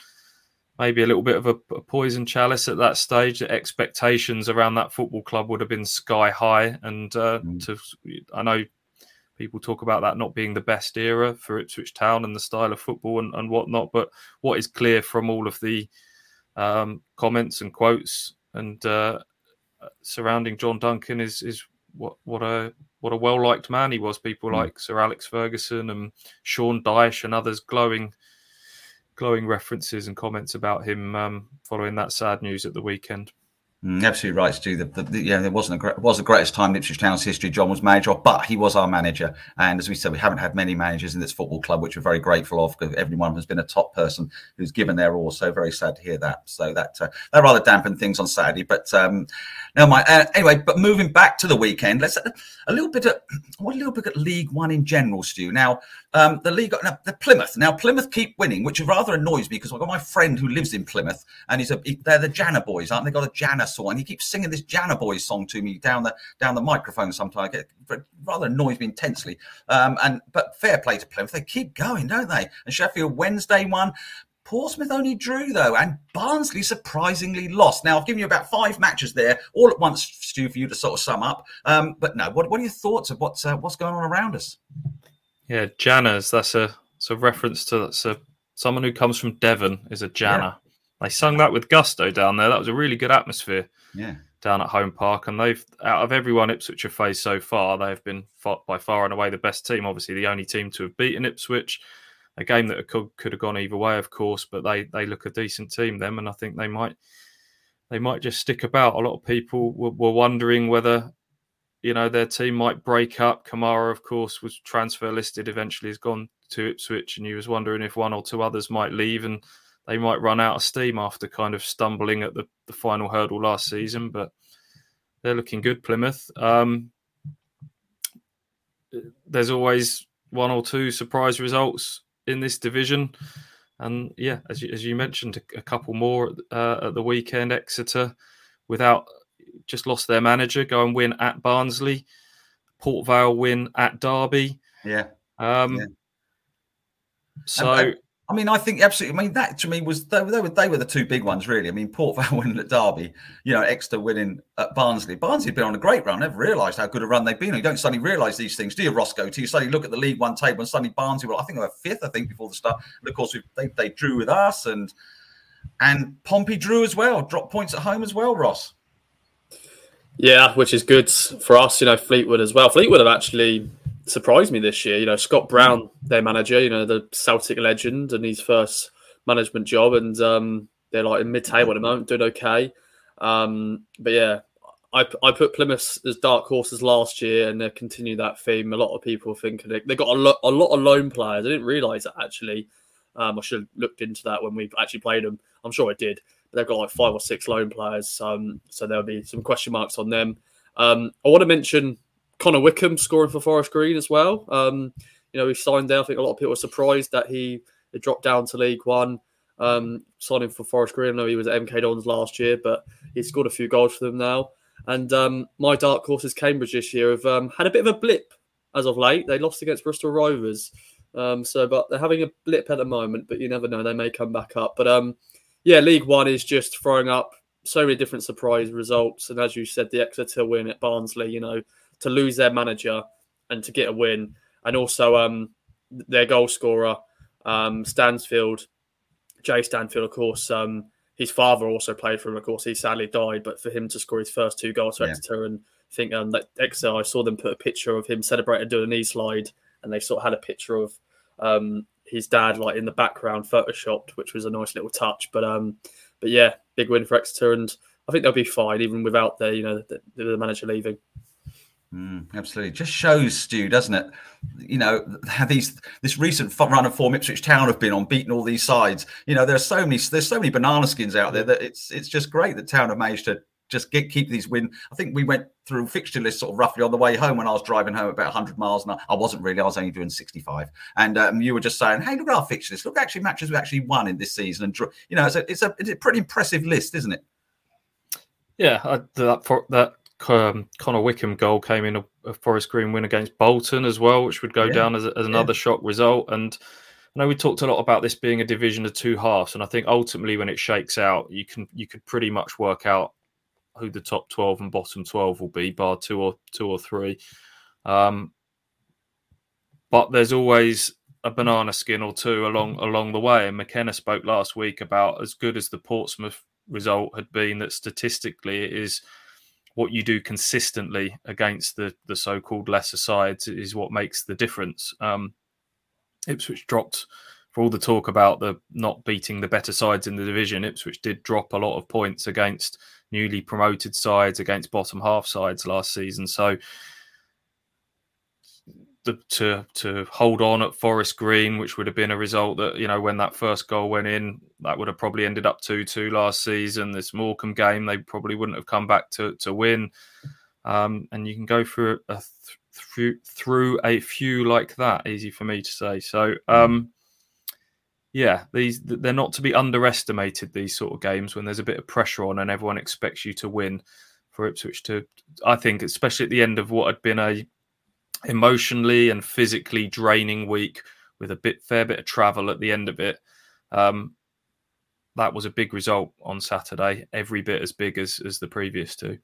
Maybe a little bit of a, a poison chalice at that stage. The expectations around that football club would have been sky high, and uh, Mm. to I know people talk about that not being the best era for Ipswich Town and the style of football and, and whatnot. But what is clear from all of the um, comments and quotes and uh, surrounding John Duncan is is what what a what a well liked man he was. People Mm. like Sir Alex Ferguson and Sean Dyche and others glowing glowing references and comments about him um, following that sad news at the weekend. Mm, absolutely right, Stu. The, the, the, yeah, there wasn't a was the greatest time in Ipswich Town's history. John was manager, but he was our manager. And as we said, we haven't had many managers in this football club, which we're very grateful of. Because everyone has been a top person who's given their all. So very sad to hear that. So that uh, that rather dampened things on Saturday. But um, no, my uh, anyway. But moving back to the weekend, let's uh, a little bit of <clears throat> what a little bit at League One in general, Stu. Now um, the league, now, the Plymouth. Now Plymouth keep winning, which rather annoys me because I've got my friend who lives in Plymouth, and he's a he, they're the Janner boys, aren't they? Got a Janner song, and he keeps singing this Janner Boys song to me down the down the microphone. Sometimes it rather annoys me intensely. Um, and but fair play to Plymouth, they keep going, don't they? And Sheffield Wednesday won. Portsmouth only drew though, and Barnsley surprisingly lost. Now I've given you about five matches there, all at once, Stu, for you to sort of sum up. Um, but no, what, what are your thoughts of what's uh, what's going on around us? Yeah, Janners. That's a it's a reference to that's a someone who comes from Devon is a Janner. Yeah. They sung that with gusto down there. That was a really good atmosphere. Yeah down at home park, and they've out of everyone Ipswich have faced so far, they've been fought by far and away the best team. Obviously, the only team to have beaten Ipswich. A game that could, could have gone either way, of course, but they they look a decent team them, and I think they might they might just stick about. A lot of people were, were wondering whether you know their team might break up. Kamara, of course, was transfer listed. Eventually, has gone to Ipswich, and you was wondering if one or two others might leave and they might run out of steam after kind of stumbling at the, the final hurdle last season, but they're looking good, Plymouth. Um, there's always one or two surprise results in this division. And yeah, as you, as you mentioned, a, couple more uh, at the weekend. Exeter, without just lost their manager, go and win at Barnsley. Port Vale win at Derby. Yeah. Um, yeah. So and, and, I mean, I think absolutely. I mean, that to me was they, they, were they were the two big ones, really. I mean, Port <laughs> Vale winning at Derby, you know, Exeter winning at Barnsley. Barnsley had been on a great run. Never realised how good a run they've been. You don't suddenly realise these things, do you, Roscoe? Till you suddenly look at the League One table and suddenly Barnsley, well, I think they were fifth, I think, before the start. And of course, they, they drew with us, and and Pompey drew as well, dropped points at home as well, Ross. Yeah, which is good for us. You know, Fleetwood as well. Fleetwood have actually surprised me this year. You know, Scott Brown, their manager, you know, the Celtic legend, and his first management job, and um, they're like in mid-table at the moment, doing okay. Um, but yeah, I, I put Plymouth as dark horses last year, and they continue that theme. A lot of people think they, they got a lot a lot of loan players. I didn't realise that actually. Um, I should have looked into that when we actually played them. I'm sure I did, but they've got like five or six loan players. Um, so there'll be some question marks on them. Um, I want to mention Connor Wickham scoring for Forest Green as well. Um, you know, he signed there. I think a lot of people were surprised that he dropped down to League One. Um, signing for Forest Green. I know he was at MK Dons last year, but he's scored a few goals for them now. And um, my dark horses, Cambridge, this year have um, had a bit of a blip as of late. They lost against Bristol Rovers. Um, so, but they're having a blip at the moment, but you never know. They may come back up. But um, yeah, League One is just throwing up so many different surprise results. And as you said, the Exeter win at Barnsley, you know, to lose their manager and to get a win, and also um, their goal scorer um, Stansfield, Jay Stansfield, of course. Um, his father also played for him. Of course, he sadly died, but for him to score his first two goals for yeah. Exeter and I think um, that Exeter, I saw them put a picture of him celebrating doing a knee slide, and they sort of had a picture of um, his dad like in the background, photoshopped, which was a nice little touch. But um, but yeah, big win for Exeter, and I think they'll be fine even without the you know the, the manager leaving. Mm, absolutely, just shows, Stu, doesn't it? You know how these this recent run of form Ipswich Town have been on, beating all these sides. You know, there's so many there's so many banana skins out there that it's it's just great that Town have managed to just get keep these win. I think we went through fixture list sort of roughly on the way home when I was driving home about 100 miles, and I, I wasn't really. I was only doing 65. And um, you were just saying, "Hey, look at our fixture list. Look, actually matches we actually won in this season." And you know, it's a it's a, it's a pretty impressive list, isn't it? Yeah, I, that that um, Connor Wickham goal came in a, a, Forest Green win against Bolton as well, which would go yeah. down as, as another yeah. shock result. And I know we talked a lot about this being a division of two halves, and I think ultimately when it shakes out, you can you could pretty much work out who the top twelve and bottom twelve will be, bar two or two or three. Um, but there's always a banana skin or two along along the way. And McKenna spoke last week about as good as the Portsmouth result had been, that statistically it is what you do consistently against the the so-called lesser sides is what makes the difference. Um, Ipswich dropped for all the talk about the not beating the better sides in the division, Ipswich did drop a lot of points against newly promoted sides, against bottom half sides last season. So the, to to hold on at Forest Green, which would have been a result that you know when that first goal went in, that would have probably ended up two two last season. This Morecambe game, they probably wouldn't have come back to to win. Um, and you can go through a th- through through a few like that. Easy for me to say. So. Um, yeah, these they're not to be underestimated. These sort of games when there's a bit of pressure on and everyone expects you to win. For Ipswich to, I think, especially at the end of what had been a emotionally and physically draining week with a bit fair bit of travel at the end of it. Um, that was a big result on Saturday, every bit as big as as the previous two.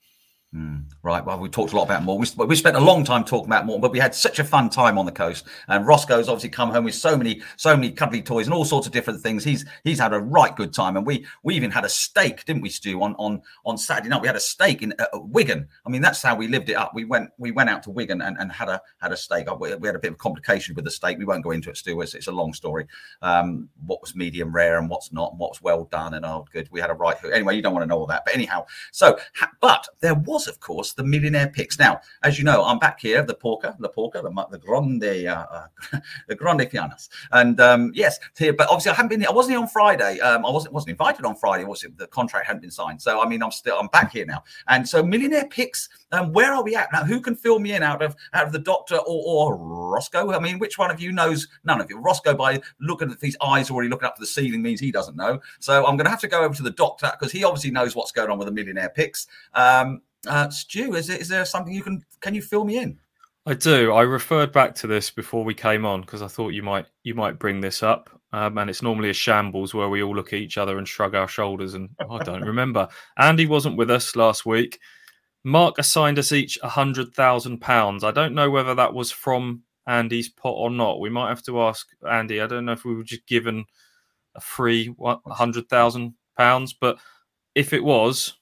Mm, right. Well, we talked a lot about more. We, we spent a long time talking about more, but we had such a fun time on the coast. And Roscoe's obviously come home with so many, so many cuddly toys and all sorts of different things. He's he's had a right good time. And we we even had a steak, didn't we, Stu? On on on Saturday night, we had a steak in uh, Wigan. I mean, that's how we lived it up. We went we went out to Wigan and, and had a had a steak. We, we had a bit of complication with the steak. We won't go into it, Stu. It's, it's a long story. Um, what was medium rare and what's not, and what's well done and oh, good. We had a right. Anyway, you don't want to know all that. But anyhow, so but there was, of course, the millionaire picks. Now, as you know, I'm back here, the porker, the porker, the, the grande, uh, uh, <laughs> the grande fianas, and um, yes, here. But obviously, I haven't been. I wasn't here on Friday. Um, I wasn't wasn't invited on Friday. Was it? The contract hadn't been signed. So I mean, I'm still I'm back here now. And so, millionaire picks. Um, where are we at now? Who can fill me in out of out of the doctor or, or Roscoe? I mean, which one of you knows? None of you. Roscoe, by looking at these eyes already looking up to the ceiling, means he doesn't know. So I'm going to have to go over to the doctor because he obviously knows what's going on with the millionaire picks. Um, uh, Stu, is, it, is there something you can can you fill me in? I do. I referred back to this before we came on because I thought you might you might bring this up. Um, and it's normally a shambles where we all look at each other and shrug our shoulders. And oh, <laughs> I don't remember. Andy wasn't with us last week. Mark assigned us each a hundred thousand pounds. I don't know whether that was from Andy's pot or not. We might have to ask Andy. I don't know if we were just given a free hundred thousand pounds, but if it was,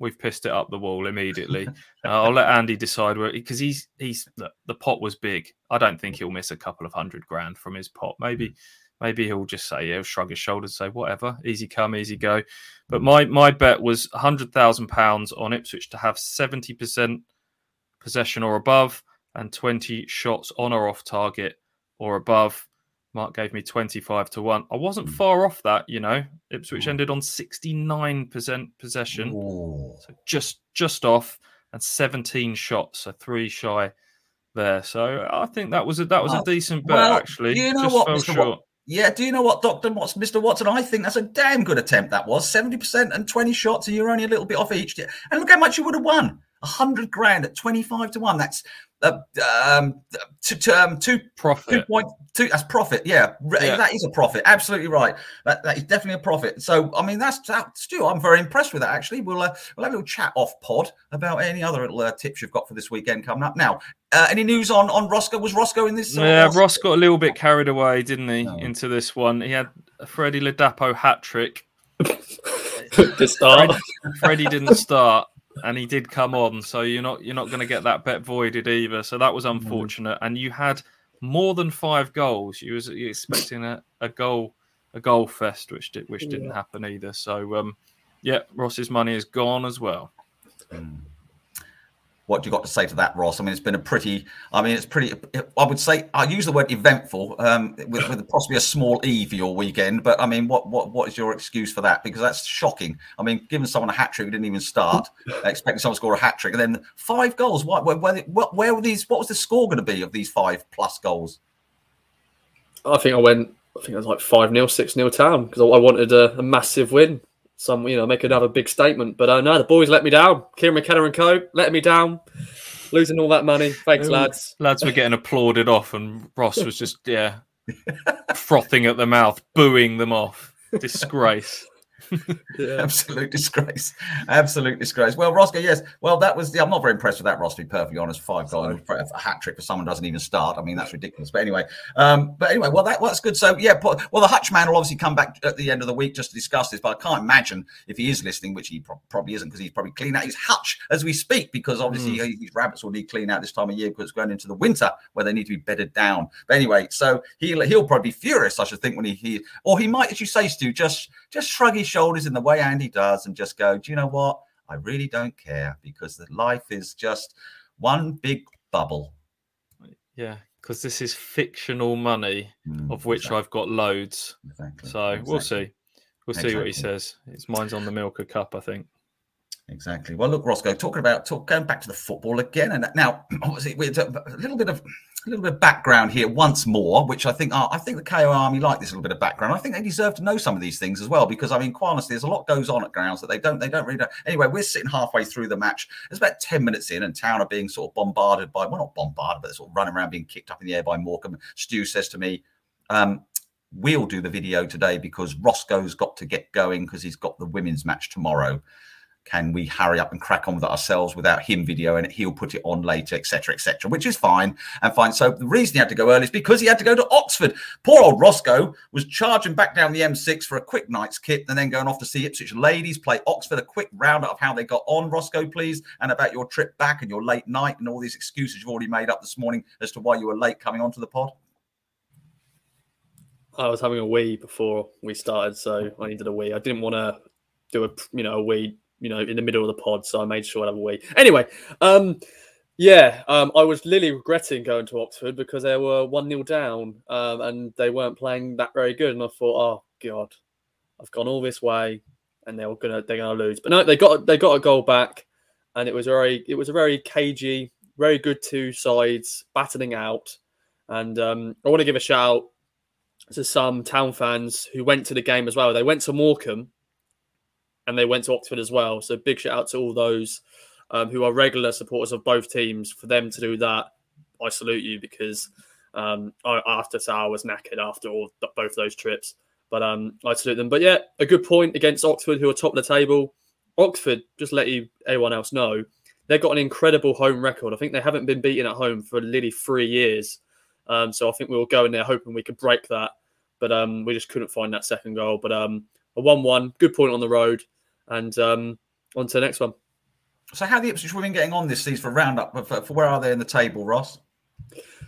we've pissed it up the wall immediately. uh, I'll let Andy decide where because he's he's the, the, pot was big. I don't think he'll miss a couple of hundred grand from his pot. Maybe hmm. maybe he'll just say yeah, he'll shrug his shoulders, say whatever, easy come, easy go. But hmm. my my bet was hundred thousand pounds on Ipswich to have seventy percent possession or above, and twenty shots on or off target or above. Mark gave me 25 to 1. I wasn't mm. far off that, you know. Ipswich Ooh. ended on 69% possession. Ooh. So just just off and 17 shots, so three shy there. So I think that was a that was a decent bet well, actually. You know just what, Mr. Wat- yeah, do you know what, Doctor Watson, Mr. Watson? I think that's a damn good attempt. That was seventy percent and twenty shots, and you're only a little bit off each. And look how much you would have won a hundred grand at 25 to one. That's uh, um, to, to, um, two profit. Two point two. That's profit. Yeah, yeah, that is a profit. Absolutely right. That, that is definitely a profit. So I mean, that's that, Stu. I'm very impressed with that. Actually, we'll uh, we'll have a little chat off pod about any other little uh, tips you've got for this weekend coming up. Now, uh, any news on on Roscoe? Was Roscoe in this? Uh, yeah, Ross got a little bit carried away, didn't he? No. Into this one, he had a Freddie Ladapo hat trick. <laughs> to start, Freddie, Freddie didn't start and he did come on, so you're not you're not going to get that bet voided either. So that was mm. unfortunate. Mm. And you had more than five goals. You was expecting a, a goal a goal fest, which did, which didn't yeah. happen either. So um, yeah, Ross's money is gone as well. Mm what do you got to say to that, Ross? I mean, it's been a pretty. I mean, it's pretty. I would say I use the word eventful um, with, with, possibly a small e for your weekend. But I mean, what what what is your excuse for that? Because that's shocking. I mean, giving someone a hat trick who didn't even start, <laughs> expecting someone to score a hat trick, and then five goals. What where, where, where were these? What was the score going to be of these five plus goals? I think I went. I think it was like five 0 six 0 town because I wanted a, a massive win some, you know, make another big statement. But uh, no, the boys let me down. Kieran McKenna and co let me down. Losing all that money. Thanks, lads. Lads were getting applauded off, and Ross was just, yeah, <laughs> frothing at the mouth, booing them off. Disgrace. Yeah. <laughs> Absolute disgrace. Absolute disgrace. Well, Roscoe, yes. Well, that was. The. I'm not very impressed with that, Ross. To be perfectly honest, five goals, a hat trick for someone who doesn't even start. I mean, that's ridiculous. But anyway, um, but anyway, well, that well, that's good. So yeah, well, the Hutch man will obviously come back at the end of the week just to discuss this. But I can't imagine if he is listening, which he pro- probably isn't, because he's probably cleaning out his hutch as we speak, because obviously mm. these rabbits will need cleaning out this time of year because it's going into the winter where they need to be bedded down. But anyway, so he'll he'll probably be furious, I should think, when he, he or he might, as you say, Stu, just just shrug his shoulders in the way Andy does and just go, do you know what? I really don't care because the life is just one big bubble. Yeah, because this is fictional money, mm, of which exactly. I've got loads. Exactly. So exactly. we'll see. We'll see what he says. His mind's on the Milka Cup, I think. Exactly. Well, look, Roscoe, talking about talk, going back to the football again, and now <clears throat> obviously we're a little bit of a little bit of background here once more, which I think I think the KO Army like this little bit of background. I think they deserve to know some of these things as well because I mean, quite honestly, there's a lot goes on at grounds that they don't they don't really know. Anyway, we're sitting halfway through the match. It's about ten minutes in, and Town are being sort of bombarded by well, not bombarded, but they're sort of running around being kicked up in the air by Morecambe. Stu says to me. Um, we'll do the video today because Roscoe's got to get going because he's got the women's match tomorrow can we hurry up and crack on with it ourselves without him video and He'll put it on later, etc., etc., which is fine and fine. So the reason he had to go early is because he had to go to Oxford. Poor old Roscoe was charging back down the M6 for a quick night's kit and then going off to see Ipswich ladies play Oxford. A quick roundup of how they got on, Roscoe, please, and about your trip back and your late night and all these excuses you've already made up this morning as to why you were late coming onto the pod. I was having a wee before we started, so I needed a wee. I didn't want to do a you know a wee you know, in the middle of the pod, so I made sure I'd have a wee. Anyway, um, yeah, um, I was really regretting going to Oxford because they were one 0 down, um, and they weren't playing that very good. And I thought, oh god, I've gone all this way, and they're gonna they're gonna lose. But no, they got they got a goal back, and it was very it was a very cagey, very good two sides battling out. And um, I want to give a shout out to some town fans who went to the game as well. They went to Morecambe and they went to Oxford as well. So big shout out to all those um, who are regular supporters of both teams. For them to do that, I salute you because um, I, to say I was knackered after all both those trips. But um, I salute them. But yeah, a good point against Oxford, who are top of the table. Oxford, just let you anyone else know, they've got an incredible home record. I think they haven't been beaten at home for nearly three years. Um, so I think we will go in there hoping we could break that. But um, we just couldn't find that second goal. But um, a 1 1, good point on the road. And um, on to the next one. So, how the Ipswich women getting on this season for roundup? For, for where are they in the table, Ross?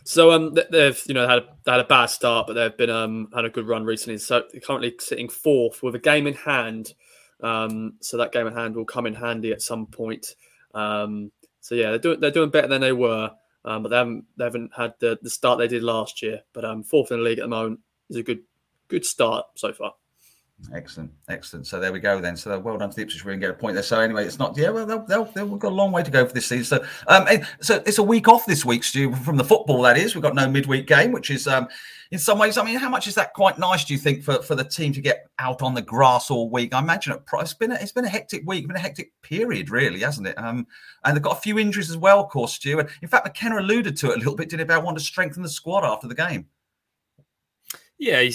So um, they've you know had a, had a bad start, but they've been um had a good run recently. So they're currently sitting fourth with a game in hand. Um, so that game in hand will come in handy at some point. Um, so yeah, they're doing they're doing better than they were, um, but they haven't they haven't had the, the start they did last year. But um, fourth in the league at the moment is a good good start so far. Excellent, excellent. So there we go then. So well done to the Ipswich. We can get a point there. So anyway, it's not. Yeah, well, they'll, they'll, they've got a long way to go for this season. So, um, so it's a week off this week, Stu, from the football. That is, we've got no midweek game, which is, um, in some ways, I mean, how much is that quite nice? Do you think for, for the team to get out on the grass all week? I imagine it, has been a, it's been a hectic week, been a hectic period, really, hasn't it? Um, and they've got a few injuries as well, of course, Stu. And in fact, McKenna alluded to it a little bit. Did he about want to strengthen the squad after the game? Yeah.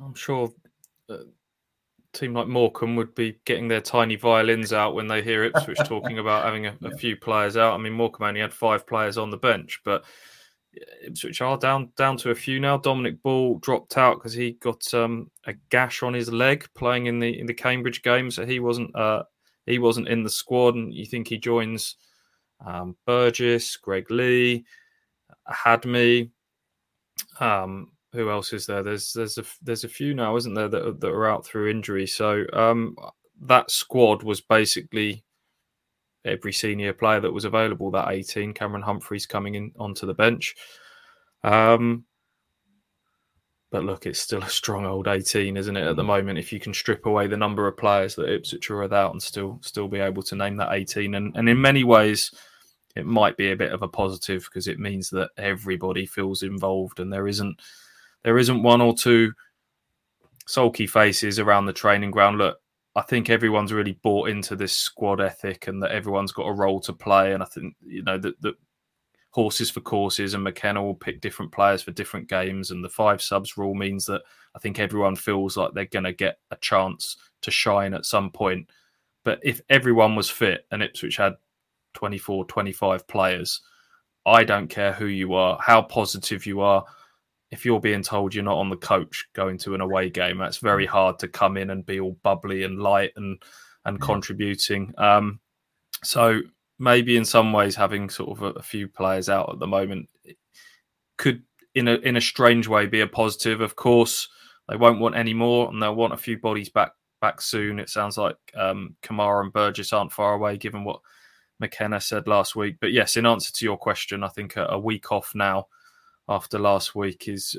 I'm sure. Uh, team like Morecambe would be getting their tiny violins out when they hear Ipswich <laughs> talking about having a, a, few players out. I mean, Morecambe only had five players on the bench, but Ipswich are down down to a few now. Dominic Ball dropped out because he got um, a gash on his leg playing in the in the Cambridge game, so he wasn't uh, he wasn't in the squad. And you think he joins um, Burgess, Greg Leigh, Hadme. Um, who else is there? There's there's a there's a few now, isn't there, that, that are out through injury. So um, that squad was basically every senior player that was available. That 18, Cameron Humphreys coming in onto the bench. Um, but look, it's still a strong old 18, isn't it? At the mm. moment, if you can strip away the number of players that Ipswich are without and still still be able to name that 18, and and in many ways, it might be a bit of a positive because it means that everybody feels involved and there isn't there isn't one or two sulky faces around the training ground. Look, I think everyone's really bought into this squad ethic and that everyone's got a role to play. And I think, you know, that, that horses for courses, and McKenna will pick different players for different games. And the five subs rule means that I think everyone feels like they're going to get a chance to shine at some point. But if everyone was fit and Ipswich had 24, 25 players, I don't care who you are, how positive you are. If you're being told you're not on the coach going to an away game, that's very hard to come in and be all bubbly and light and and yeah. contributing. Um, so maybe in some ways having sort of a, a few players out at the moment could in a in a strange way be a positive. Of course, they won't want any more, and they'll want a few bodies back back soon. It sounds like um, Kamara and Burgess aren't far away, given what McKenna said last week. But yes, in answer to your question, I think a, a week off now after last week is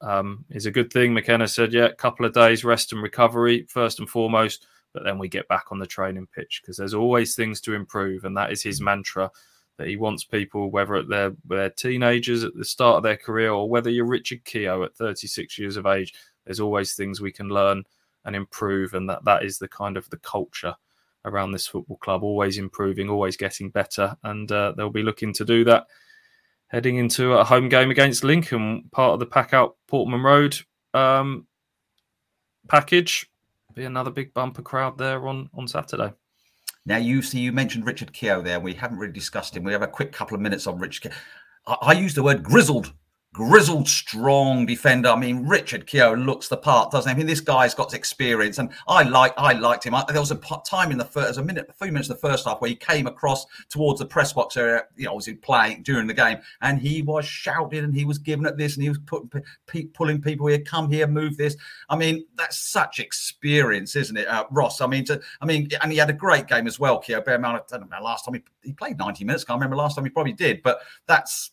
um, is a good thing. McKenna said, yeah, a couple of days rest and recovery first and foremost, but then we get back on the training pitch because there's always things to improve, and that is his mantra that he wants people, whether they're, they're teenagers at the start of their career or whether you're Richard Keogh at 36 years of age, there's always things we can learn and improve, and that that is the kind of the culture around this football club, always improving, always getting better, and uh, they'll be looking to do that heading into a home game against Lincoln, part of the pack out Portman Road um, package. Be another big bumper crowd there on on Saturday. Now you see, you mentioned Richard Keogh there. We haven't really discussed him. We have a quick couple of minutes on Richard. I, I used the word grizzled grizzled, strong defender. I mean, Richard Keogh looks the part, doesn't he? I mean, this guy's got experience, and I like, I liked him. I, there was a time in the first, a minute, a few minutes in the first half where he came across towards the press box area. You know, obviously playing during the game, and he was shouting and he was giving it this, and he was putting, pulling people here, come here, move this. I mean, that's such experience, isn't it, uh, Ross? I mean, to, I mean, and he had a great game as well. Keogh, bear in mind, I don't know, last time he, he played ninety minutes. Can't remember last time he probably did, but that's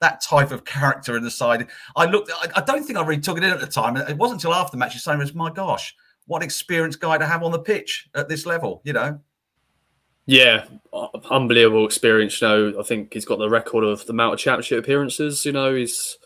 that type of character in the side. I looked. I, I, don't think I really took it in at the time. It wasn't until after the match you saying, "My gosh, what experienced guy to have on the pitch at this level." You know. Yeah, unbelievable experience. You know, I think he's got the record of the amount of championship appearances. You know, he's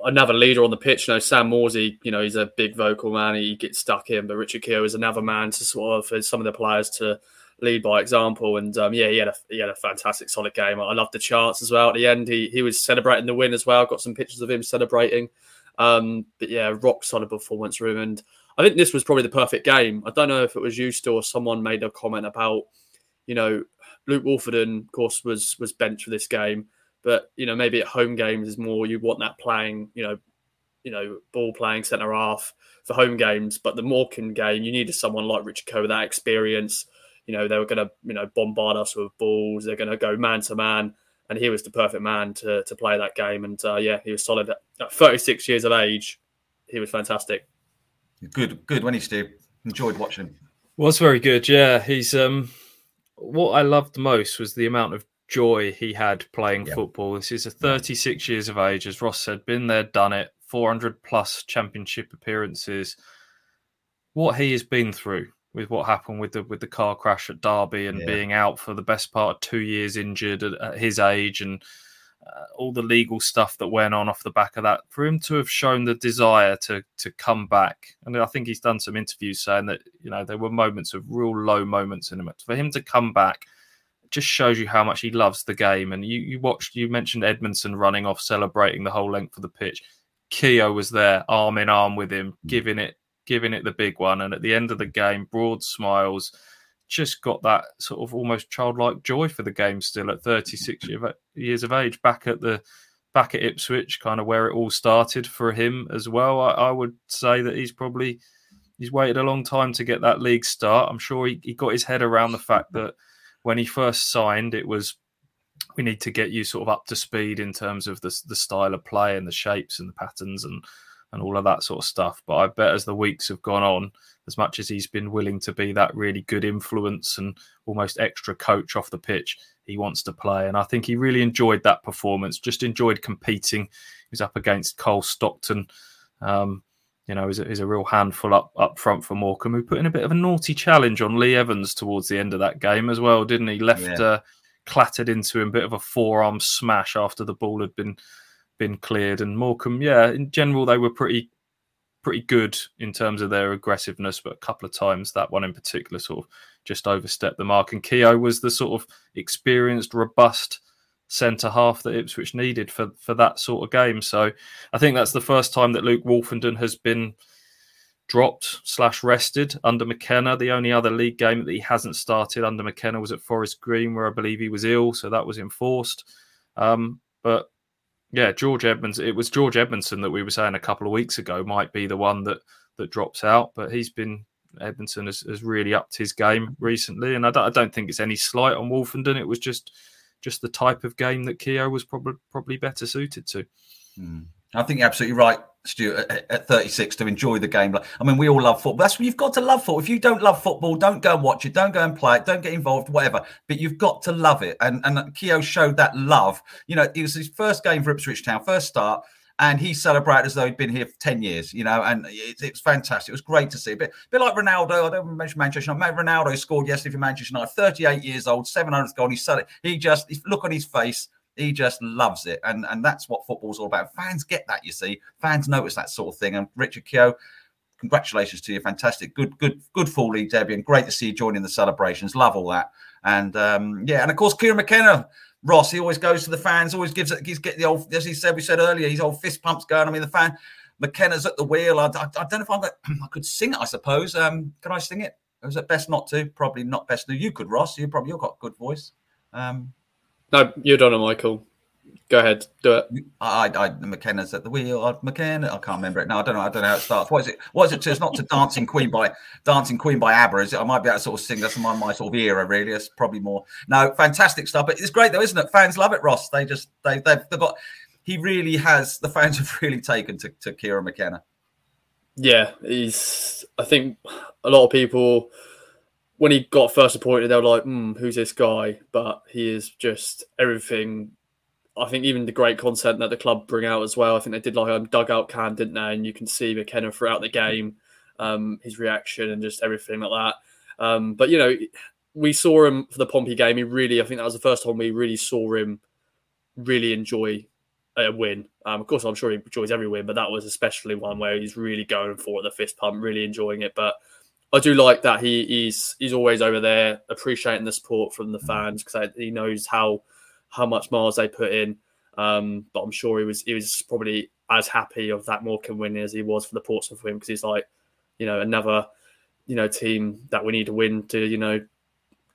another leader on the pitch. You know, Sam Morsy, you know, he's a big vocal man. He gets stuck in, but Richard Keogh is another man to sort of for some of the players to lead by example. And um, yeah, he had a he had a fantastic solid game. I loved the chance as well at the end. He he was celebrating the win as well. Got some pictures of him celebrating. Um, but yeah, rock solid performance room. And I think this was probably the perfect game. I don't know if it was you still or someone made a comment about, you know, Luke Woolfenden, of course, was was benched for this game. But you know, maybe at home games is more you want that playing, you know, you know, ball playing centre half for home games. But the Morecambe game, you needed someone like Richard Keogh, that experience, you know, they were going to, you know, bombard us with balls. They're going to go man to man. And he was the perfect man to, to play that game. And uh, yeah, he was solid. At 36 years of age, he was fantastic. Good, good. When he Steve? Enjoyed watching him. Was very good. Yeah, he's um. What I loved most was the amount of joy he had playing yeah. football. This is a 36 years of age, as Ross said, been there, done it, 400 plus championship appearances. What he has been through, with what happened with the with the car crash at Derby and yeah. being out for the best part of two years injured at, at his age and uh, all the legal stuff that went on off the back of that. For him to have shown the desire to to come back, and I think he's done some interviews saying that you know there were moments of real low moments in him. For him to come back just shows you how much he loves the game. And you you watched you mentioned Edmundson running off, celebrating the whole length of the pitch. Keogh was there, arm in arm with him, mm. giving it giving it the big one. And at the end of the game, broad smiles, just got that sort of almost childlike joy for the game still at 36 years of age, back at the back at Ipswich, kind of where it all started for him as well. I, I would say that he's probably he's waited a long time to get that league start. I'm sure he, he got his head around the fact that when he first signed, it was we need to get you sort of up to speed in terms of the the style of play and the shapes and the patterns and and all of that sort of stuff. But I bet as the weeks have gone on, as much as he's been willing to be that really good influence and almost extra coach off the pitch, he wants to play. And I think he really enjoyed that performance, just enjoyed competing. He was up against Cole Stockton. Um, you know, he's a, a real handful up up front for Morecambe, who put in a bit of a naughty challenge on Lee Evans towards the end of that game as well, didn't he? Left yeah. uh, clattered into him, a bit of a forearm smash after the ball had been been cleared. And Morecambe, yeah, in general, they were pretty pretty good in terms of their aggressiveness, but a couple of times that one in particular sort of just overstepped the mark. And Keogh was the sort of experienced, robust centre half that Ipswich needed for for that sort of game. So I think that's the first time that Luke Woolfenden has been dropped slash rested under McKenna. The only other league game that he hasn't started under McKenna was at Forest Green, where I believe he was ill, so that was enforced. Um, but yeah, George Edmonds. It was George Edmundson that we were saying a couple of weeks ago might be the one that that drops out, but he's been Edmundson has, has really upped his game recently, and I don't, I don't think it's any slight on Woolfenden. It was just just the type of game that Keogh was probably probably better suited to. Hmm. I think you're absolutely right, Stuart, at, at 36 to enjoy the game. I mean, we all love football. That's what you've got to love football. If you don't love football, don't go and watch it. Don't go and play it. Don't get involved, whatever. But you've got to love it. And and Keogh showed that love. You know, it was his first game for Ipswich Town, first start. And he celebrated as though he'd been here for 10 years, you know, and it's it fantastic. It was great to see. A bit, a bit like Ronaldo. I don't mention Manchester United. Ronaldo scored yesterday for Manchester United, 38 years old, 700th goal. He. He just, look on his face he just loves it, and and that's what football's all about. Fans get that, you see. Fans notice that sort of thing. And Richard Keogh, congratulations to you, fantastic, good, good, good full league debut, and great to see you joining the celebrations. Love all that, and um, yeah, and of course Kieran McKenna. Ross, he always goes to the fans, always gives it, he's get the old, as he said, we said earlier, his old fist pumps going. I mean, the fan, McKenna's at the wheel. I, I, I don't know if I'm, <clears throat> I could sing it, I suppose. Um, can I sing it? Is it best not to? Probably not best to. You could, Ross. You probably, you've got good voice. Um, no, you're done, Michael. Go ahead, do it. I, I, McKenna's at the wheel. McKenna, I can't remember it. No, I don't know. I don't know how it starts. What is it? What is it? To? It's not to Dancing Queen by Dancing Queen by ABBA, is it? I might be able to sort of sing. That's my, my sort of era, really. It's probably more. No, fantastic stuff. But it's great though, isn't it? Fans love it, Ross. They just they they've, they've got. He really has. The fans <laughs> have really taken to to Kieran McKenna. Yeah, he's. I think a lot of people when he got first appointed, they were like, hmm, "Who's this guy?" But he is just everything. I think even the great content that the club bring out as well. I think they did like a dugout cam, didn't they? And you can see McKenna throughout the game, um, his reaction and just everything like that. Um, but you know, we saw him for the Pompey game. He really, I think that was the first time we really saw him really enjoy a win. Um, of course, I'm sure he enjoys every win, but that was especially one where he's really going for it, the fist pump, really enjoying it. But I do like that he, he's he's always over there appreciating the support from the mm. fans because he knows how how much miles they put in. Um, but I'm sure he was he was probably as happy of that Morecambe win as he was for the Portsmouth win because he's like, you know, another you know team that we need to win to you know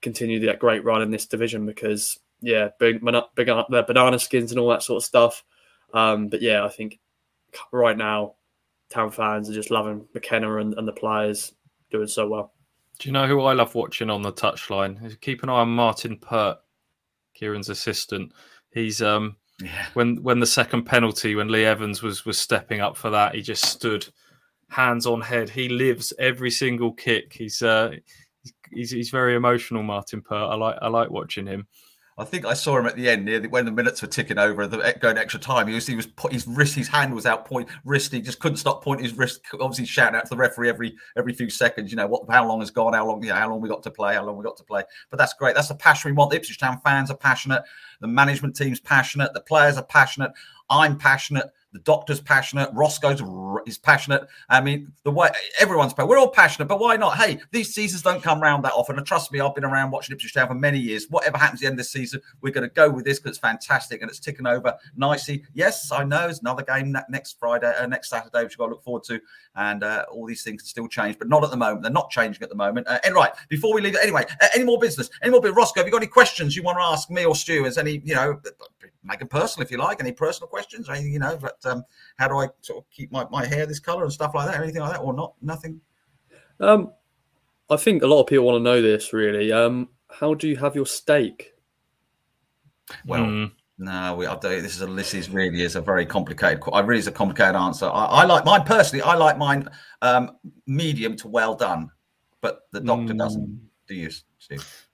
continue that great run in this division because yeah, big big up their banana skins and all that sort of stuff. Um, but yeah, I think right now, town fans are just loving McKenna and, and the players doing so well. Do you know who I love watching on the touchline? Keep an eye on Martin Pert, Kieran's assistant. He's um yeah. when when the second penalty when Lee Evans was was stepping up for that, he just stood hands on head. He lives every single kick. He's uh he's he's very emotional, Martin Pert. I like I like watching him. I think I saw him at the end near the, when the minutes were ticking over, the going extra time. He was he was put his wrist, his hand was out point wrist. He just couldn't stop pointing his wrist. Obviously, shouting out to the referee every every few seconds. You know what? How long has gone? How long? You know, how long we got to play? How long we got to play? But that's great. That's the passion we want. The Ipswich Town fans are passionate. The management team's passionate. The players are passionate. I'm passionate. The doctor's passionate. Roscoe's is passionate. I mean, the way everyone's passionate. We're all passionate, but why not? Hey, these seasons don't come around that often. And trust me, I've been around watching Ipswich Town for many years. Whatever happens at the end of this season, we're going to go with this because it's fantastic and it's ticking over nicely. Yes, I know it's another game that next Friday, uh, next Saturday, which we've got to look forward to. And uh, all these things can still change, but not at the moment. They're not changing at the moment. Uh, and right, before we leave anyway, any more business? Any more? Roscoe, have you got any questions you want to ask me or Stu? Is any, you know, make it personal if you like. Any personal questions or anything, you know, but um, how do I sort of keep my, my hair this color and stuff like that? Anything like that or not? Nothing? Um, I think a lot of people want to know this really. Um, how do you have your steak? Well, mm. no, we, I do. This is a this is really is a very complicated. I really is a complicated answer. I, I like mine personally. I like mine um, medium to well done, but the doctor mm. doesn't. Do you,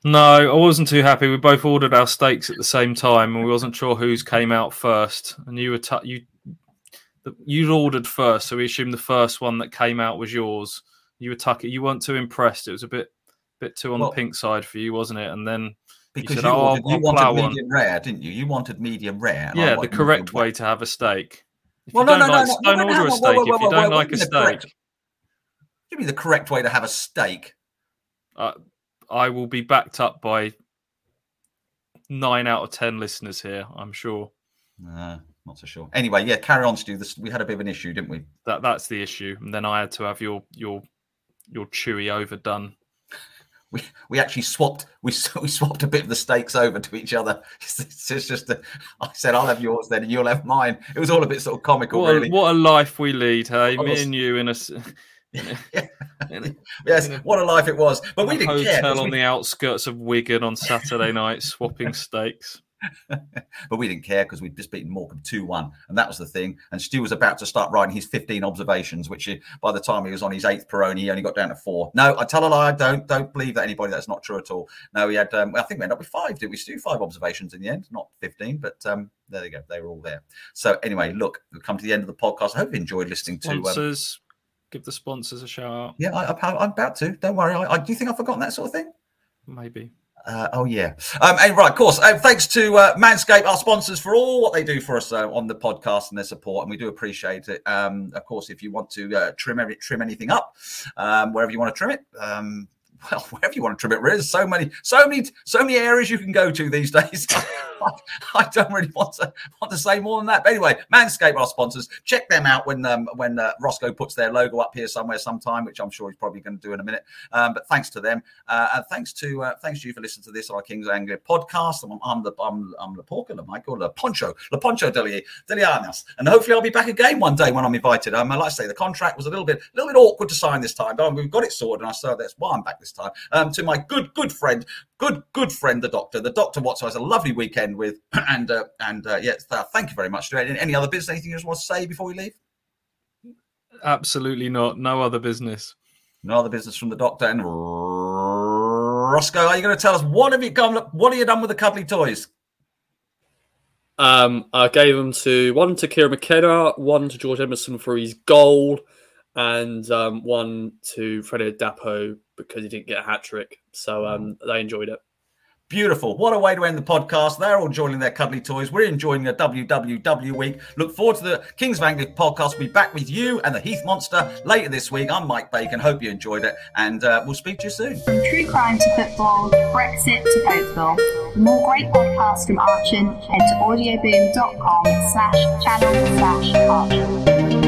No, I wasn't too happy. We both ordered our steaks at the same time, and we wasn't sure whose came out first. And you were t- you you ordered first, so we assumed the first one that came out was yours. You were tucking. You weren't too impressed. It was a bit bit too on well, the pink side for you, wasn't it? And then because you, said, you, oh, wanted, you wanted medium one. rare, didn't you? You wanted medium rare. Yeah, the correct way to have a steak. If well, no, no, like, no, no, don't order a steak if you don't like a steak. Give me the correct way to have a steak. Uh, I will be backed up by nine out of ten listeners here. I'm sure. Uh, not so sure. Anyway, yeah, carry on, Stu. This, we had a bit of an issue, didn't we? That that's the issue. And then I had to have your your your chewy overdone. <laughs> We, we actually swapped we <laughs> we swapped a bit of the stakes over to each other. <laughs> It's, it's just a, I said I'll have yours then and you'll have mine. It was all a bit sort of comical, What, really. a, what a life we lead, hey? I Me was- and you in a, s- in a, yes, what a life it was. But we didn't care. hotel on we- the outskirts of Wigan on Saturday night, swapping <laughs> steaks. <laughs> but we didn't care because we'd just beaten Morecambe 2 1. And that was the thing. And Stu was about to start writing his 15 observations, which he- by the time he was on his eighth Peroni, he only got down to four. No, I tell a lie. Don't don't believe that anybody. That's not true at all. No, he had, um, I think we ended up with five, did we, Stu? Five observations in the end, not 15. But um, there you go. They were all there. So anyway, look, we've come to the end of the podcast. I hope you enjoyed listening to. Um, Sponsors, give the sponsors a shout out, yeah, I, I'm about to. Don't worry. I, I, do you think I've forgotten that sort of thing? maybe. Uh, oh yeah, um, and right, of course. Uh, thanks to uh, Manscaped, our sponsors, for all what they do for us uh, on the podcast and their support, and we do appreciate it. Um, of course, if you want to uh, trim every, trim anything up, um, wherever you want to trim it, um, well, <laughs> wherever you want to trim it, there's so many, so many, so many areas you can go to these <laughs> days. I don't really want to want to say more than that. But anyway, Manscaped, our sponsors, check them out when um, when uh, Roscoe puts their logo up here somewhere sometime, which I'm sure he's probably going to do in a minute. Um, but thanks to them, uh, and thanks to uh, thanks to you for listening to this on our Kings of Anglia podcast. I'm, I'm the I'm I'm the Porker, the Michael, the Poncho, the Poncho Deli Delianas, and hopefully I'll be back again one day when I'm invited. Um, I like to say the contract was a little bit a little bit awkward to sign this time, but we've got it sorted, and I so that's why I'm back this time. Um, to my good good friend, good good friend, the Doctor, the Doctor Watson has a lovely weekend with, <clears throat> and uh, and uh, yes, uh, thank you very much. Do any, any other business? Anything you just want to say before we leave? Absolutely not. No other business. No other business from the Doctor and Roscoe. Are you going to tell us what have you done? What have you done with the cuddly toys? Um, I gave them to one to Kieran McKenna, one to George Edmundson for his goal, and um, one to Freddie Dapo because he didn't get a hat trick. So um, they enjoyed it. Beautiful. What a way to end the podcast. They're all joining their cuddly toys. We're enjoying a WWW week. Look forward to the Kings of Anglia podcast. We'll be back with you and the Heath Monster later this week. I'm Mike Bacon. Hope you enjoyed it. And uh, we'll speak to you soon. From true crime to football, Brexit to Cokeville. For more great podcasts from Archant, head to audioboom.com slash channel slash Archant.